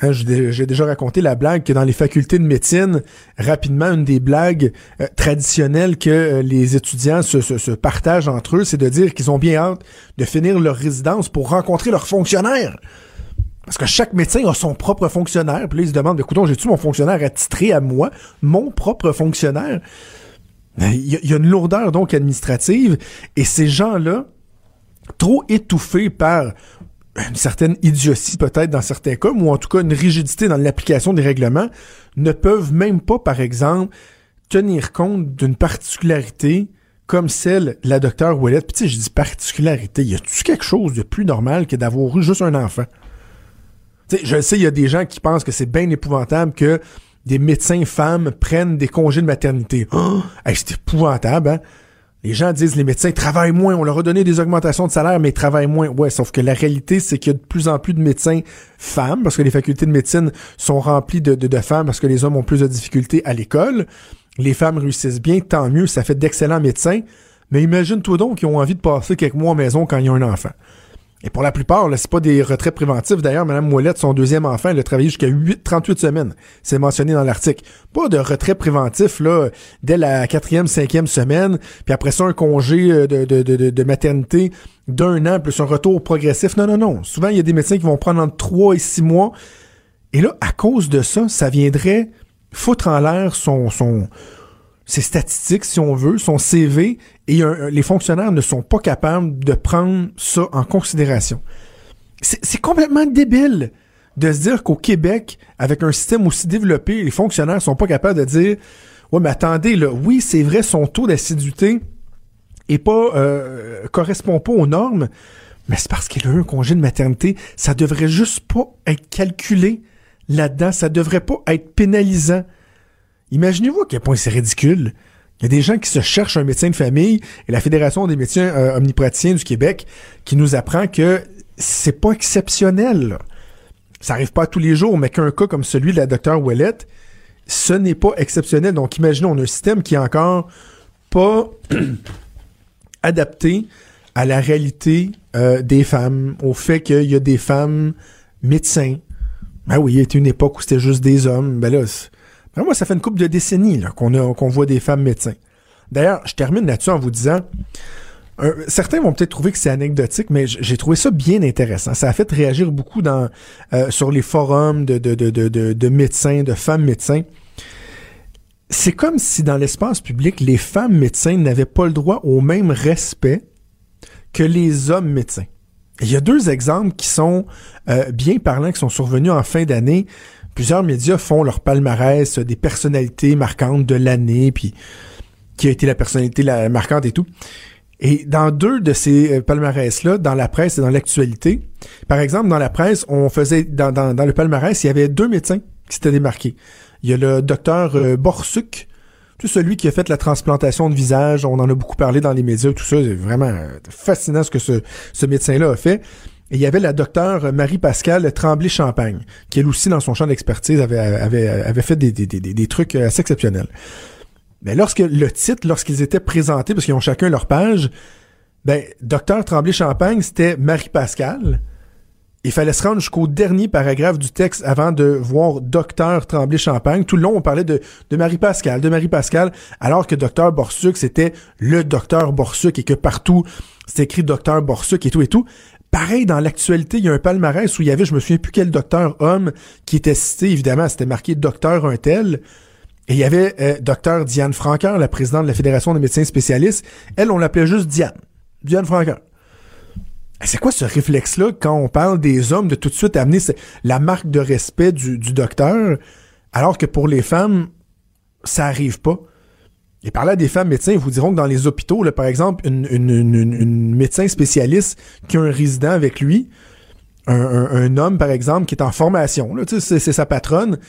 Hein, J'ai déjà raconté la blague que dans les facultés de médecine, rapidement, une des blagues euh, traditionnelles que euh, les étudiants se, se- se partagent entre eux, c'est de dire qu'ils ont bien hâte de finir leur résidence pour rencontrer leur fonctionnaire. Parce que chaque médecin a son propre fonctionnaire. Puis là, ils se demandent, écoutons, j'ai-tu mon fonctionnaire attitré à moi, mon propre fonctionnaire? Il y, a, il y a une lourdeur donc administrative. Et ces gens-là, trop étouffés par une certaine idiotie peut-être dans certains cas, ou en tout cas une rigidité dans l'application des règlements, ne peuvent même pas, par exemple, tenir compte d'une particularité comme celle de la docteur Ouellette. Puis tu sais, je dis particularité, y a-tu quelque chose de plus normal que d'avoir eu juste un enfant? Je sais, il y a des gens qui pensent que c'est bien épouvantable que des médecins femmes prennent des congés de maternité. Oh, c'est épouvantable, hein? Les gens disent les médecins travaillent moins, on leur a donné des augmentations de salaire, mais ils travaillent moins. Ouais, sauf que la réalité, c'est qu'il y a de plus en plus de médecins femmes, parce que les facultés de médecine sont remplies de, femmes, parce que les hommes ont plus de difficultés à l'école. Les femmes réussissent bien, tant mieux, ça fait d'excellents médecins. Mais imagine-toi donc qu'ils ont envie de passer quelques mois à maison quand ils ont un enfant. Et pour la plupart, là, c'est pas des retraits préventifs. D'ailleurs, Mme Moellette, son deuxième enfant, elle a travaillé jusqu'à 8, 38 semaines. C'est mentionné dans l'article. Pas de retrait préventif, là, dès la quatrième, cinquième semaine, puis après ça, un congé euh, de, de, de, de maternité d'un an, plus un retour progressif. Non, non, non. Souvent, il y a des médecins qui vont prendre entre 3 et 6 mois. Et là, à cause de ça, ça viendrait foutre en l'air son, son, ses statistiques, si on veut, son CV, et les fonctionnaires ne sont pas capables de prendre ça en considération. C'est complètement débile de se dire qu'au Québec, avec un système aussi développé, les fonctionnaires sont pas capables de dire Ouais, mais attendez, là, oui, c'est vrai, son taux d'assiduité est pas euh, correspond pas aux normes, mais c'est parce qu'il a eu un congé de maternité. Ça devrait juste pas être calculé là-dedans. Ça devrait pas être pénalisant. Imaginez-vous à quel point c'est ridicule. Il y a des gens qui se cherchent un médecin de famille et la Fédération des médecins euh, omnipraticiens du Québec qui nous apprend que c'est pas exceptionnel. Ça arrive pas tous les jours, mais qu'un cas comme celui de la docteur Ouellette, ce n'est pas exceptionnel. Donc imaginons, on a un système qui est encore pas adapté à la réalité euh, des femmes, au fait qu'il y a des femmes médecins. Ben oui, il y a une époque où c'était juste des hommes. Ben là, ben moi, ça fait une couple de décennies qu'on voit des femmes médecins. D'ailleurs, je termine là-dessus en vous disant, certains vont peut-être trouver que c'est anecdotique, mais j'ai trouvé ça bien intéressant. Ça a fait réagir beaucoup dans euh, sur les forums de, de, de, de, de médecins, de femmes médecins. C'est comme si dans l'espace public, les femmes médecins n'avaient pas le droit au même respect que les hommes médecins. Il y a deux exemples qui sont euh, bien parlants, qui sont survenus en fin d'année plusieurs médias font leur palmarès des personnalités marquantes de l'année, puis qui a été la personnalité la marquante et tout. Et dans deux de ces euh, palmarès-là, dans la presse et dans l'actualité, par exemple, dans la presse, on faisait, dans, le palmarès, il y avait deux médecins qui s'étaient démarqués. Il y a le docteur euh, Borsuk, tout celui qui a fait la transplantation de visage, on en a beaucoup parlé dans les médias, tout ça, c'est vraiment fascinant ce que ce médecin-là a fait. Et il y avait la docteure Marie-Pascale Tremblay-Champagne, qui elle aussi, dans son champ d'expertise, avait, avait, avait fait des, des, des, des trucs assez exceptionnels. Mais lorsque le titre, lorsqu'ils étaient présentés, parce qu'ils ont chacun leur page, ben, docteur Tremblay-Champagne, c'était Marie-Pascale. Il fallait se rendre jusqu'au dernier paragraphe du texte avant de voir docteur Tremblay-Champagne. Tout le long, on parlait de, de Marie-Pascale, de Marie-Pascale, alors que docteur Borsuc, c'était le docteur Borsuc et que partout, c'était écrit docteur Borsuc et tout et tout. Pareil, dans l'actualité, il y a un palmarès où il y avait, je me souviens plus quel docteur homme qui était cité, évidemment, c'était marqué docteur un tel. Et il y avait euh, docteur Diane Franqueur, la présidente de la Fédération des médecins spécialistes. Elle, on l'appelait juste Diane. Diane Franqueur. C'est quoi ce réflexe-là quand on parle des hommes de tout de suite amener la marque de respect du, du docteur, alors que pour les femmes, ça arrive pas? Et parler à des femmes médecins, ils vous diront que dans les hôpitaux, par exemple, une, médecin spécialiste qui a un résident avec lui, un, homme, par exemple, qui est en formation, c'est, sa patronne,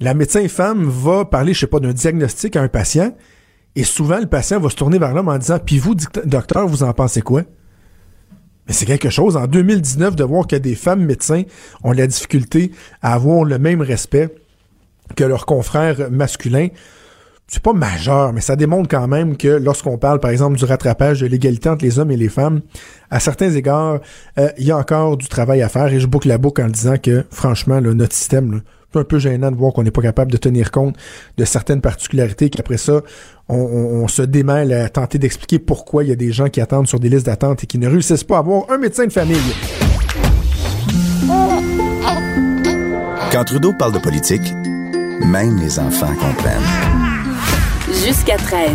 la médecin femme va parler, je sais pas, d'un diagnostic à un patient, et souvent, le patient va se tourner vers l'homme en disant, puis vous, docteur, vous en pensez quoi? Mais c'est quelque chose, en 2019, de voir que des femmes médecins ont la difficulté à avoir le même respect que leurs confrères masculins c'est pas majeur, mais ça démontre quand même que lorsqu'on parle, par exemple, du rattrapage de l'égalité entre les hommes et les femmes, à certains égards, euh, il y a encore du travail à faire. Et je boucle la boucle en disant que, franchement, notre système, c'est un peu gênant de voir qu'on n'est pas capable de tenir compte de certaines particularités, qu'après ça, on, se démêle à tenter d'expliquer pourquoi il y a des gens qui attendent sur des listes d'attente et qui ne réussissent pas à avoir un médecin de famille. Quand Trudeau parle de politique, même les enfants comprennent. Jusqu'à 13.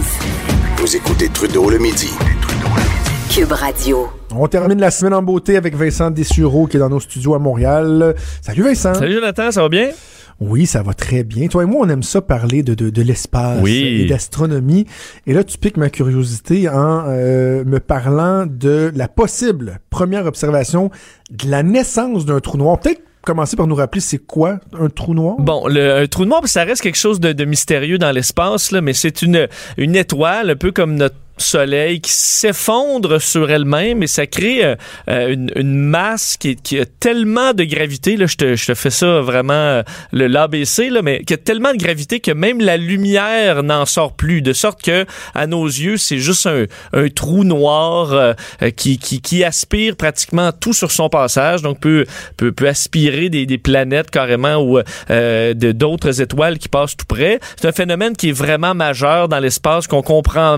Vous écoutez Trudeau le midi. Cube Radio. On termine la semaine en beauté avec Vincent Dessureau qui est dans nos studios à Montréal. Salut Vincent. Salut Jonathan, ça va bien? Oui, ça va très bien. Toi et moi, on aime ça parler de, de, de l'espace Oui. et d'astronomie. Et là, tu piques ma curiosité en euh, me parlant de la possible première observation de la naissance d'un trou noir. Peut-être commencer par nous rappeler c'est quoi un trou noir? Bon, le un trou noir, ça reste quelque chose de, mystérieux dans l'espace, mais c'est une, une étoile, un peu comme notre soleil qui s'effondre sur elle-même et ça crée euh, euh, une, une masse qui, qui a tellement de gravité là je te, je te fais ça vraiment euh, le l'ABC là mais qui a tellement de gravité que même la lumière n'en sort plus de sorte que à nos yeux c'est juste un, un trou noir euh, qui, qui qui aspire pratiquement tout sur son passage donc peut peut, peut aspirer des, des planètes carrément ou de d'autres étoiles qui passent tout près. C'est un phénomène qui est vraiment majeur dans l'espace qu'on comprend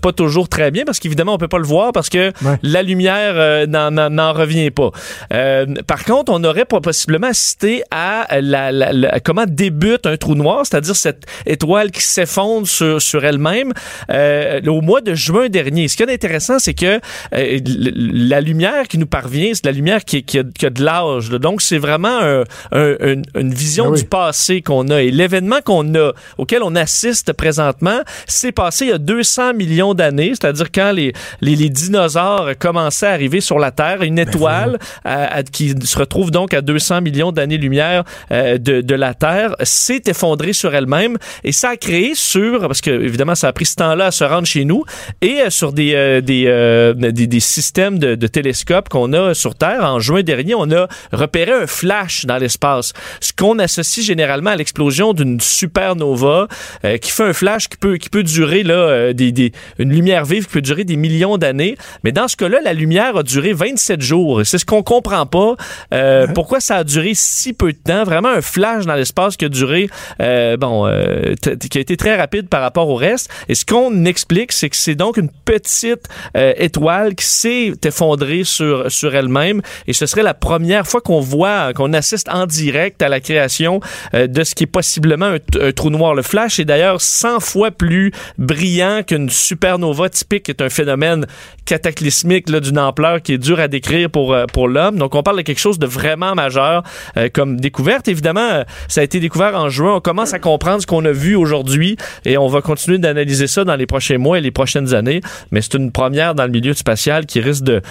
pas toujours très bien parce qu'évidemment on peut pas le voir parce que Ouais. la lumière euh, n'en- revient pas. Euh, par contre, on aurait possiblement assisté à la, la- la- comment débute un trou noir, c'est-à-dire cette étoile qui s'effondre sur, sur elle-même euh, au mois de juin dernier. Ce qui est intéressant, c'est que euh, la lumière qui nous parvient, c'est la lumière qui, qui, a, qui a de l'âge. Donc c'est vraiment un- un- une, une vision Ah oui. du passé qu'on a et l'événement qu'on a auquel on assiste présentement, c'est passé il y a 200 millions d'années, c'est-à-dire quand les, les, les dinosaures commençaient à arriver sur la Terre, une étoile à- à- qui se retrouve donc à 200 millions d'années-lumière euh, de, de la Terre s'est effondrée sur elle-même et ça a créé sur, parce que évidemment ça a pris ce temps-là à se rendre chez nous, et euh, sur des, euh, des, des, des systèmes de, de télescopes qu'on a sur Terre, en juin dernier, on a repéré un flash dans l'espace, ce qu'on associe généralement à l'explosion d'une supernova qui fait un flash qui peut, qui peut durer là, des, des, une lumière vive qui peut durer des millions d'années. Mais dans ce cas-là, la lumière a duré 27 jours. C'est ce qu'on comprend pas. Euh, Pourquoi ça a duré si peu de temps? Vraiment un flash dans l'espace qui a duré, euh, bon, euh, qui a été très rapide par rapport au reste. Et ce qu'on explique, c'est que c'est donc une petite étoile qui s'est effondrée sur, sur elle-même. Et ce serait la première fois qu'on voit, qu'on assiste en direct à la création de ce qui est possiblement un trou noir. Le flash est d'ailleurs 100 fois plus brillant qu'une supernova typique, qui est un phénomène cataclysmique d'une ampleur qui est dur à décrire pour, euh, pour l'homme. Donc on parle de quelque chose de vraiment majeur euh, comme découverte. Évidemment, euh, ça a été découvert en juin. On commence à comprendre ce qu'on a vu aujourd'hui et on va continuer d'analyser ça dans les prochains mois et les prochaines années. Mais c'est une première dans le milieu spatial qui risque de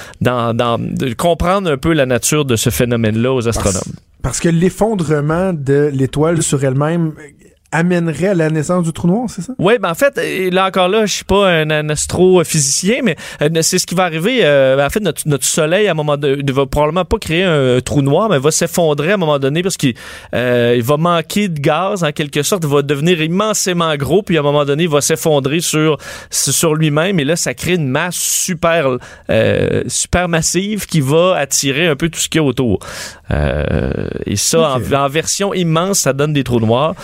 comprendre un peu la nature de ce phénomène-là aux astronomes. Parce que l'effondrement de l'étoile sur elle-même amènerait à la naissance du trou noir, c'est ça? Oui, ben en fait, là encore là, je suis pas un, un astrophysicien, mais euh, c'est ce qui va arriver. euh, en fait, notre, notre soleil, à un moment donné, ne va probablement pas créer un, trou noir, mais va s'effondrer à un moment donné parce qu'il euh, il va manquer de gaz, en quelque sorte. Il va devenir immensément gros, puis à un moment donné, il va s'effondrer sur, sur lui-même. Et là, ça crée une masse super, euh, super massive qui va attirer un peu tout ce qu'il y a autour. Et ça, en, en version immense, ça donne des trous noirs.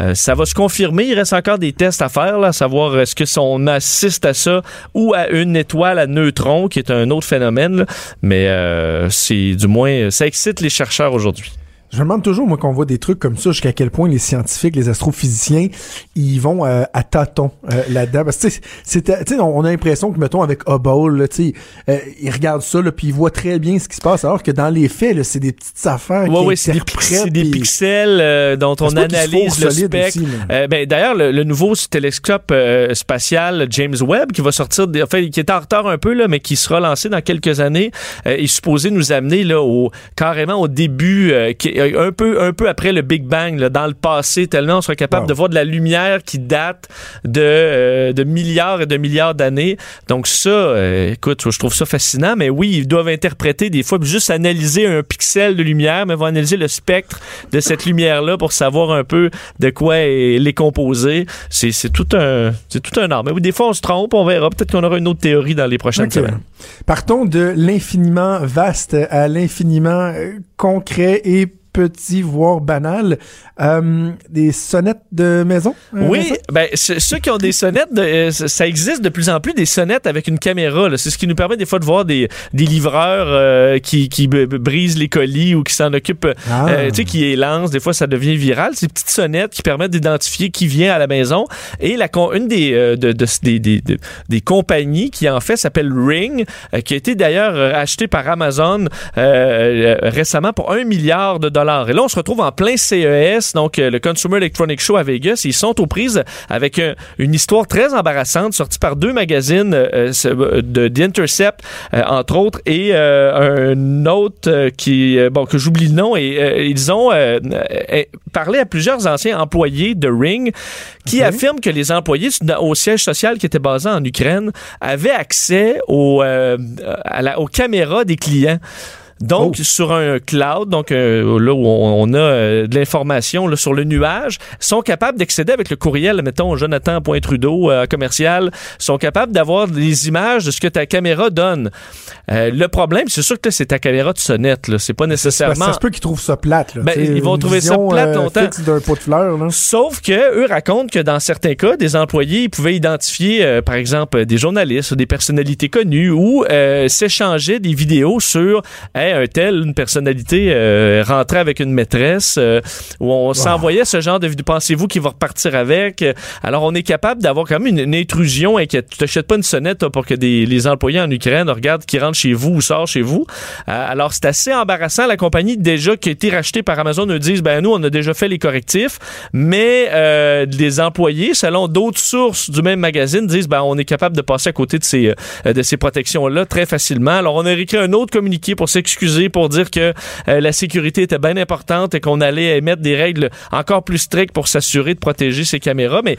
Euh, ça va se confirmer. Il reste encore des tests à faire, à savoir est-ce que si on assiste à ça ou à une étoile à neutrons, qui est un autre phénomène. Mais euh, c'est du moins, ça excite les chercheurs aujourd'hui. Je me demande toujours, moi, qu'on voit des trucs comme ça, jusqu'à quel point les scientifiques, les astrophysiciens, ils vont euh, à tâtons euh, là-dedans. Parce que, tu on a l'impression que, mettons, avec Hubble, tu sais, euh, ils regardent ça, puis ils voient très bien ce qui se passe, alors que dans les faits, là, c'est des petites affaires Ouais, qui ouais, c'est des, des pixels euh, dont on analyse le spectre. Euh, ben, D'ailleurs, le, le nouveau télescope euh, spatial James Webb, qui va sortir, des- enfin, qui est en retard un peu, là, mais qui sera lancé dans quelques années, euh, est supposé nous amener là, au, carrément au début, qui, un, peu, un peu après le Big Bang, là, dans le passé, tellement on sera capable Wow. de voir de la lumière qui date de, euh, de milliards et de milliards d'années. Donc ça, euh, écoute, je trouve ça fascinant, mais oui, ils doivent interpréter des fois, juste analyser un pixel de lumière, mais vont analyser le spectre de cette lumière-là pour savoir un peu de quoi elle est composée. C'est c'est tout un c'est tout un art. Mais oui, des fois, on se trompe, on verra. Peut-être qu'on aura une autre théorie dans les prochaines Ok. semaines. Partons de l'infiniment vaste à l'infiniment euh, concret et petit, voire banal. Euh, des sonnettes de maison? euh, Oui, ben ce- ceux qui ont des sonnettes, de- euh, ça existe de plus en plus des sonnettes avec une caméra. C'est ce qui nous permet des fois de voir des, des livreurs euh, qui, qui brisent les colis ou qui s'en occupent, Ah. tu sais, qui les lancent. Des fois, ça devient viral. Ces petites sonnettes qui permettent d'identifier qui vient à la maison. Et la une des, euh, de- de- des, des, de- des compagnies qui en fait s'appelle Ring, qui a été d'ailleurs achetée par Amazon récemment pour un milliard de dollars. Et là, on se retrouve en plein CES, donc euh, le Consumer Electronic Show à Vegas. Ils sont aux prises avec un- une histoire très embarrassante sortie par deux magazines euh, euh, de The Intercept, euh, entre autres, et euh, un autre euh, qui, euh, bon, que j'oublie le nom. Et euh, ils ont euh, euh, parlé à plusieurs anciens employés de Ring qui affirment que les employés au siège social qui était basé en Ukraine avaient accès au, euh, à la- aux caméras des clients. Donc, Oh. sur un cloud, donc euh, là où on, on a euh, de l'information là, sur le nuage, sont capables d'accéder avec le courriel, mettons, jonathan.trudeau euh, commercial, sont capables d'avoir des images de ce que ta caméra donne. Euh, le problème, c'est sûr que là, c'est ta caméra de sonnette, là. C'est pas nécessairement... ça se peut qu'ils trouvent ça plate. Là, Ben, ils vont trouver ça plate euh, longtemps. d'un pot de fleurs. Là. Sauf que eux racontent que dans certains cas, des employés ils pouvaient identifier, euh, par exemple, des journalistes ou des personnalités connues ou euh, s'échanger des vidéos sur hey, un tel, une personnalité euh, rentrait avec une maîtresse, euh, où on s'envoyait ce genre de vidéo. Pensez-vous qu'il va repartir avec? Alors on est capable d'avoir quand même une, une intrusion inquiète. Tu t'achètes pas une sonnette toi, pour que des, les employés en Ukraine regardent qui rentre chez vous ou sort chez vous. Euh, alors c'est assez embarrassant. La compagnie déjà qui a été rachetée par Amazon nous disent ben nous on a déjà fait les correctifs, mais euh, les employés, selon d'autres sources du même magazine, disent ben on est capable de passer à côté de ces euh, de ces protections là très facilement. Alors on a écrit un autre communiqué pour s'excuser pour dire que euh, la sécurité était bien importante et qu'on allait émettre des règles encore plus strictes pour s'assurer de protéger ces caméras. Mais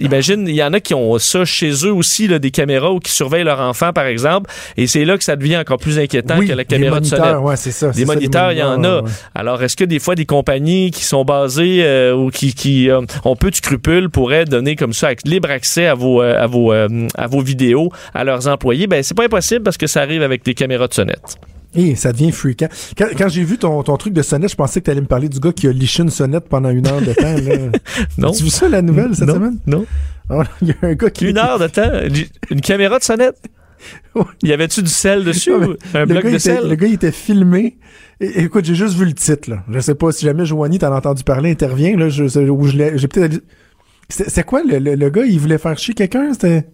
imagine, il y en a qui ont ça chez eux aussi, là, des caméras ou qui surveillent leur enfant, par exemple, et c'est là que ça devient encore plus inquiétant oui, que la caméra de sonnette. ouais, c'est ça. Des moniteurs, il y en a. ouais. Alors, est-ce que des fois, des compagnies qui sont basées euh, ou qui, qui euh, ont peu de scrupules pourraient donner comme ça libre accès à vos, euh, à vos, euh, à vos vidéos à leurs employés? Ben, c'est pas impossible parce que ça arrive avec des caméras de sonnette. Et ça devient fréquent. Quand, quand j'ai vu ton, ton truc de sonnette, je pensais que tu allais me parler du gars qui a liché une sonnette pendant une heure de temps. Là. Non. As-tu vu ça, la nouvelle, cette non, semaine? Non. Ah, Il y a un gars qui... Une heure de temps? Une caméra de sonnette? Ouais. Y avait-tu du sel dessus? Non, un bloc de il était, sel? le gars, il était filmé. Écoute, j'ai juste vu le titre, là. Je sais pas si jamais Joanie, t'en as entendu parler, intervient, là. Je, je l'ai, j'ai peut-être... C'est c'est quoi, le, le, le gars, il voulait faire chier quelqu'un? C'était...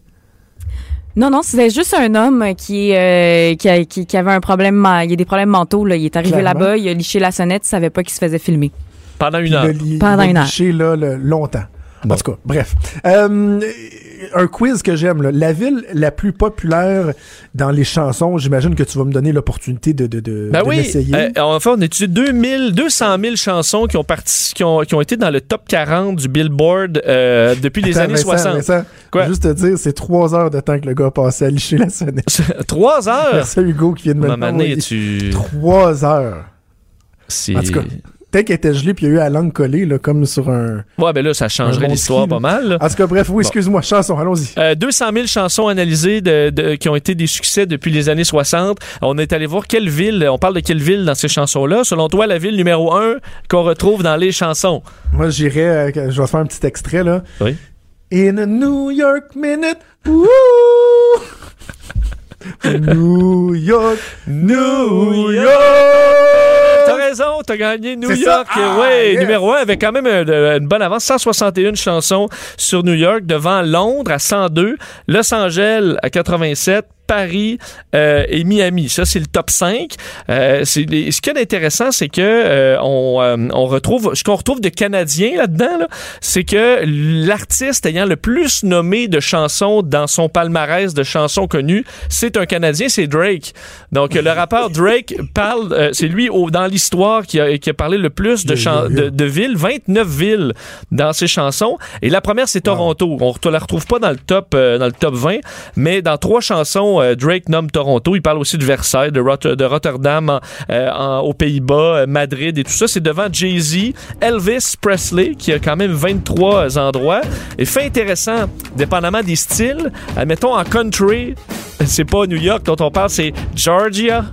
Non, non, c'était juste un homme qui, euh, qui, a- qui, qui avait un problème, ma- il y a des problèmes mentaux. Là. Il est arrivé là-bas, il a liché la sonnette, il savait pas qu'il se faisait filmer. Pendant une heure. Pendant il une heure. liché, là, le- longtemps. Bon. En tout cas, bref. Euh, un quiz que j'aime. La ville la plus populaire dans les chansons, j'imagine que tu vas me donner l'opportunité de, de, de, Ben de oui, l'essayer. euh, en fait, on a étudié 2000, 200 000 chansons qui ont, parti, qui, ont, qui ont été dans le top 40 du Billboard euh, depuis les années Vincent, 60. Vincent, Quoi? Juste te dire, c'est trois heures de temps que le gars passé à licher la sonnette. Trois heures? Merci à Hugo qui vient de me l'envoyer. tu... Trois heures. C'est... En tout cas, Peut-être qu'elle était gelée puis il y a eu la langue collée, là, comme sur un... Ouais, ben là, ça changerait l'histoire pas mal. là. En tout cas, bref, oui, excuse-moi, chanson, allons-y. Euh, 200 000 chansons analysées de, de- qui ont été des succès depuis les années 60. On est allé voir quelle ville, on parle de quelle ville dans ces chansons-là. Selon toi, la ville numéro un qu'on retrouve dans les chansons? Moi, j'irais, euh, je vais faire un petit extrait, là. Oui. In a New York minute, woo! New York, New York! T'as raison, t'as gagné New? York. Ah, ouais, yes. numéro un avec quand même un- une bonne avance. 161 chansons sur New York devant Londres à 102, Los Angeles à 87. Paris euh, et Miami. Ça, c'est le top 5. Euh, les- ce qui est intéressant, c'est que euh, on, euh, on retrouve ce qu'on retrouve de Canadiens là-dedans, là, c'est que l'artiste ayant le plus nommé de chansons dans son palmarès de chansons connues, c'est un Canadien, c'est Drake. Donc le rappeur Drake parle, euh, c'est lui au- dans l'histoire qui a, qui a parlé le plus de, chan- villes. de, de villes, 29 villes dans ses chansons. Et la première, c'est Toronto. On ne la retrouve pas dans le top euh, dans le top 20, mais dans trois chansons, euh, Drake nomme Toronto. Il parle aussi de Versailles, de, Rot- de Rotterdam en- euh, en- aux Pays-Bas, Madrid et tout ça. C'est devant Jay-Z, Elvis Presley, qui a quand même 23 endroits. Et fait intéressant, dépendamment des styles, admettons en country, c'est pas New York dont on parle, c'est Georgia.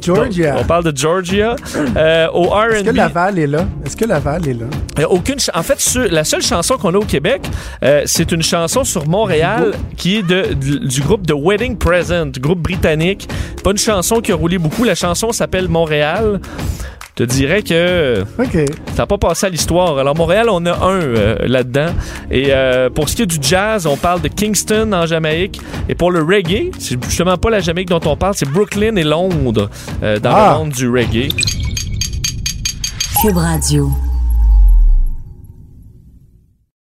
Georgia. On parle de Georgia. Euh, au R&B. Est-ce que Laval est là? Est-ce que Laval est là? Euh, aucune en fait, sur- la seule chanson qu'on a au Québec, euh, c'est une chanson sur Montréal qui est de, du, du groupe The Wedding Present, groupe britannique. Pas une chanson qui a roulé beaucoup. La chanson s'appelle Montréal. Je te dirais que OK. ça n'a pas passé à l'histoire. Alors, Montréal, on a un euh, là-dedans. Et euh, pour ce qui est du jazz, on parle de Kingston en Jamaïque. Et pour le reggae, c'est justement pas la Jamaïque dont on parle, c'est Brooklyn et Londres euh, dans Ah. le monde du reggae. Cube Radio.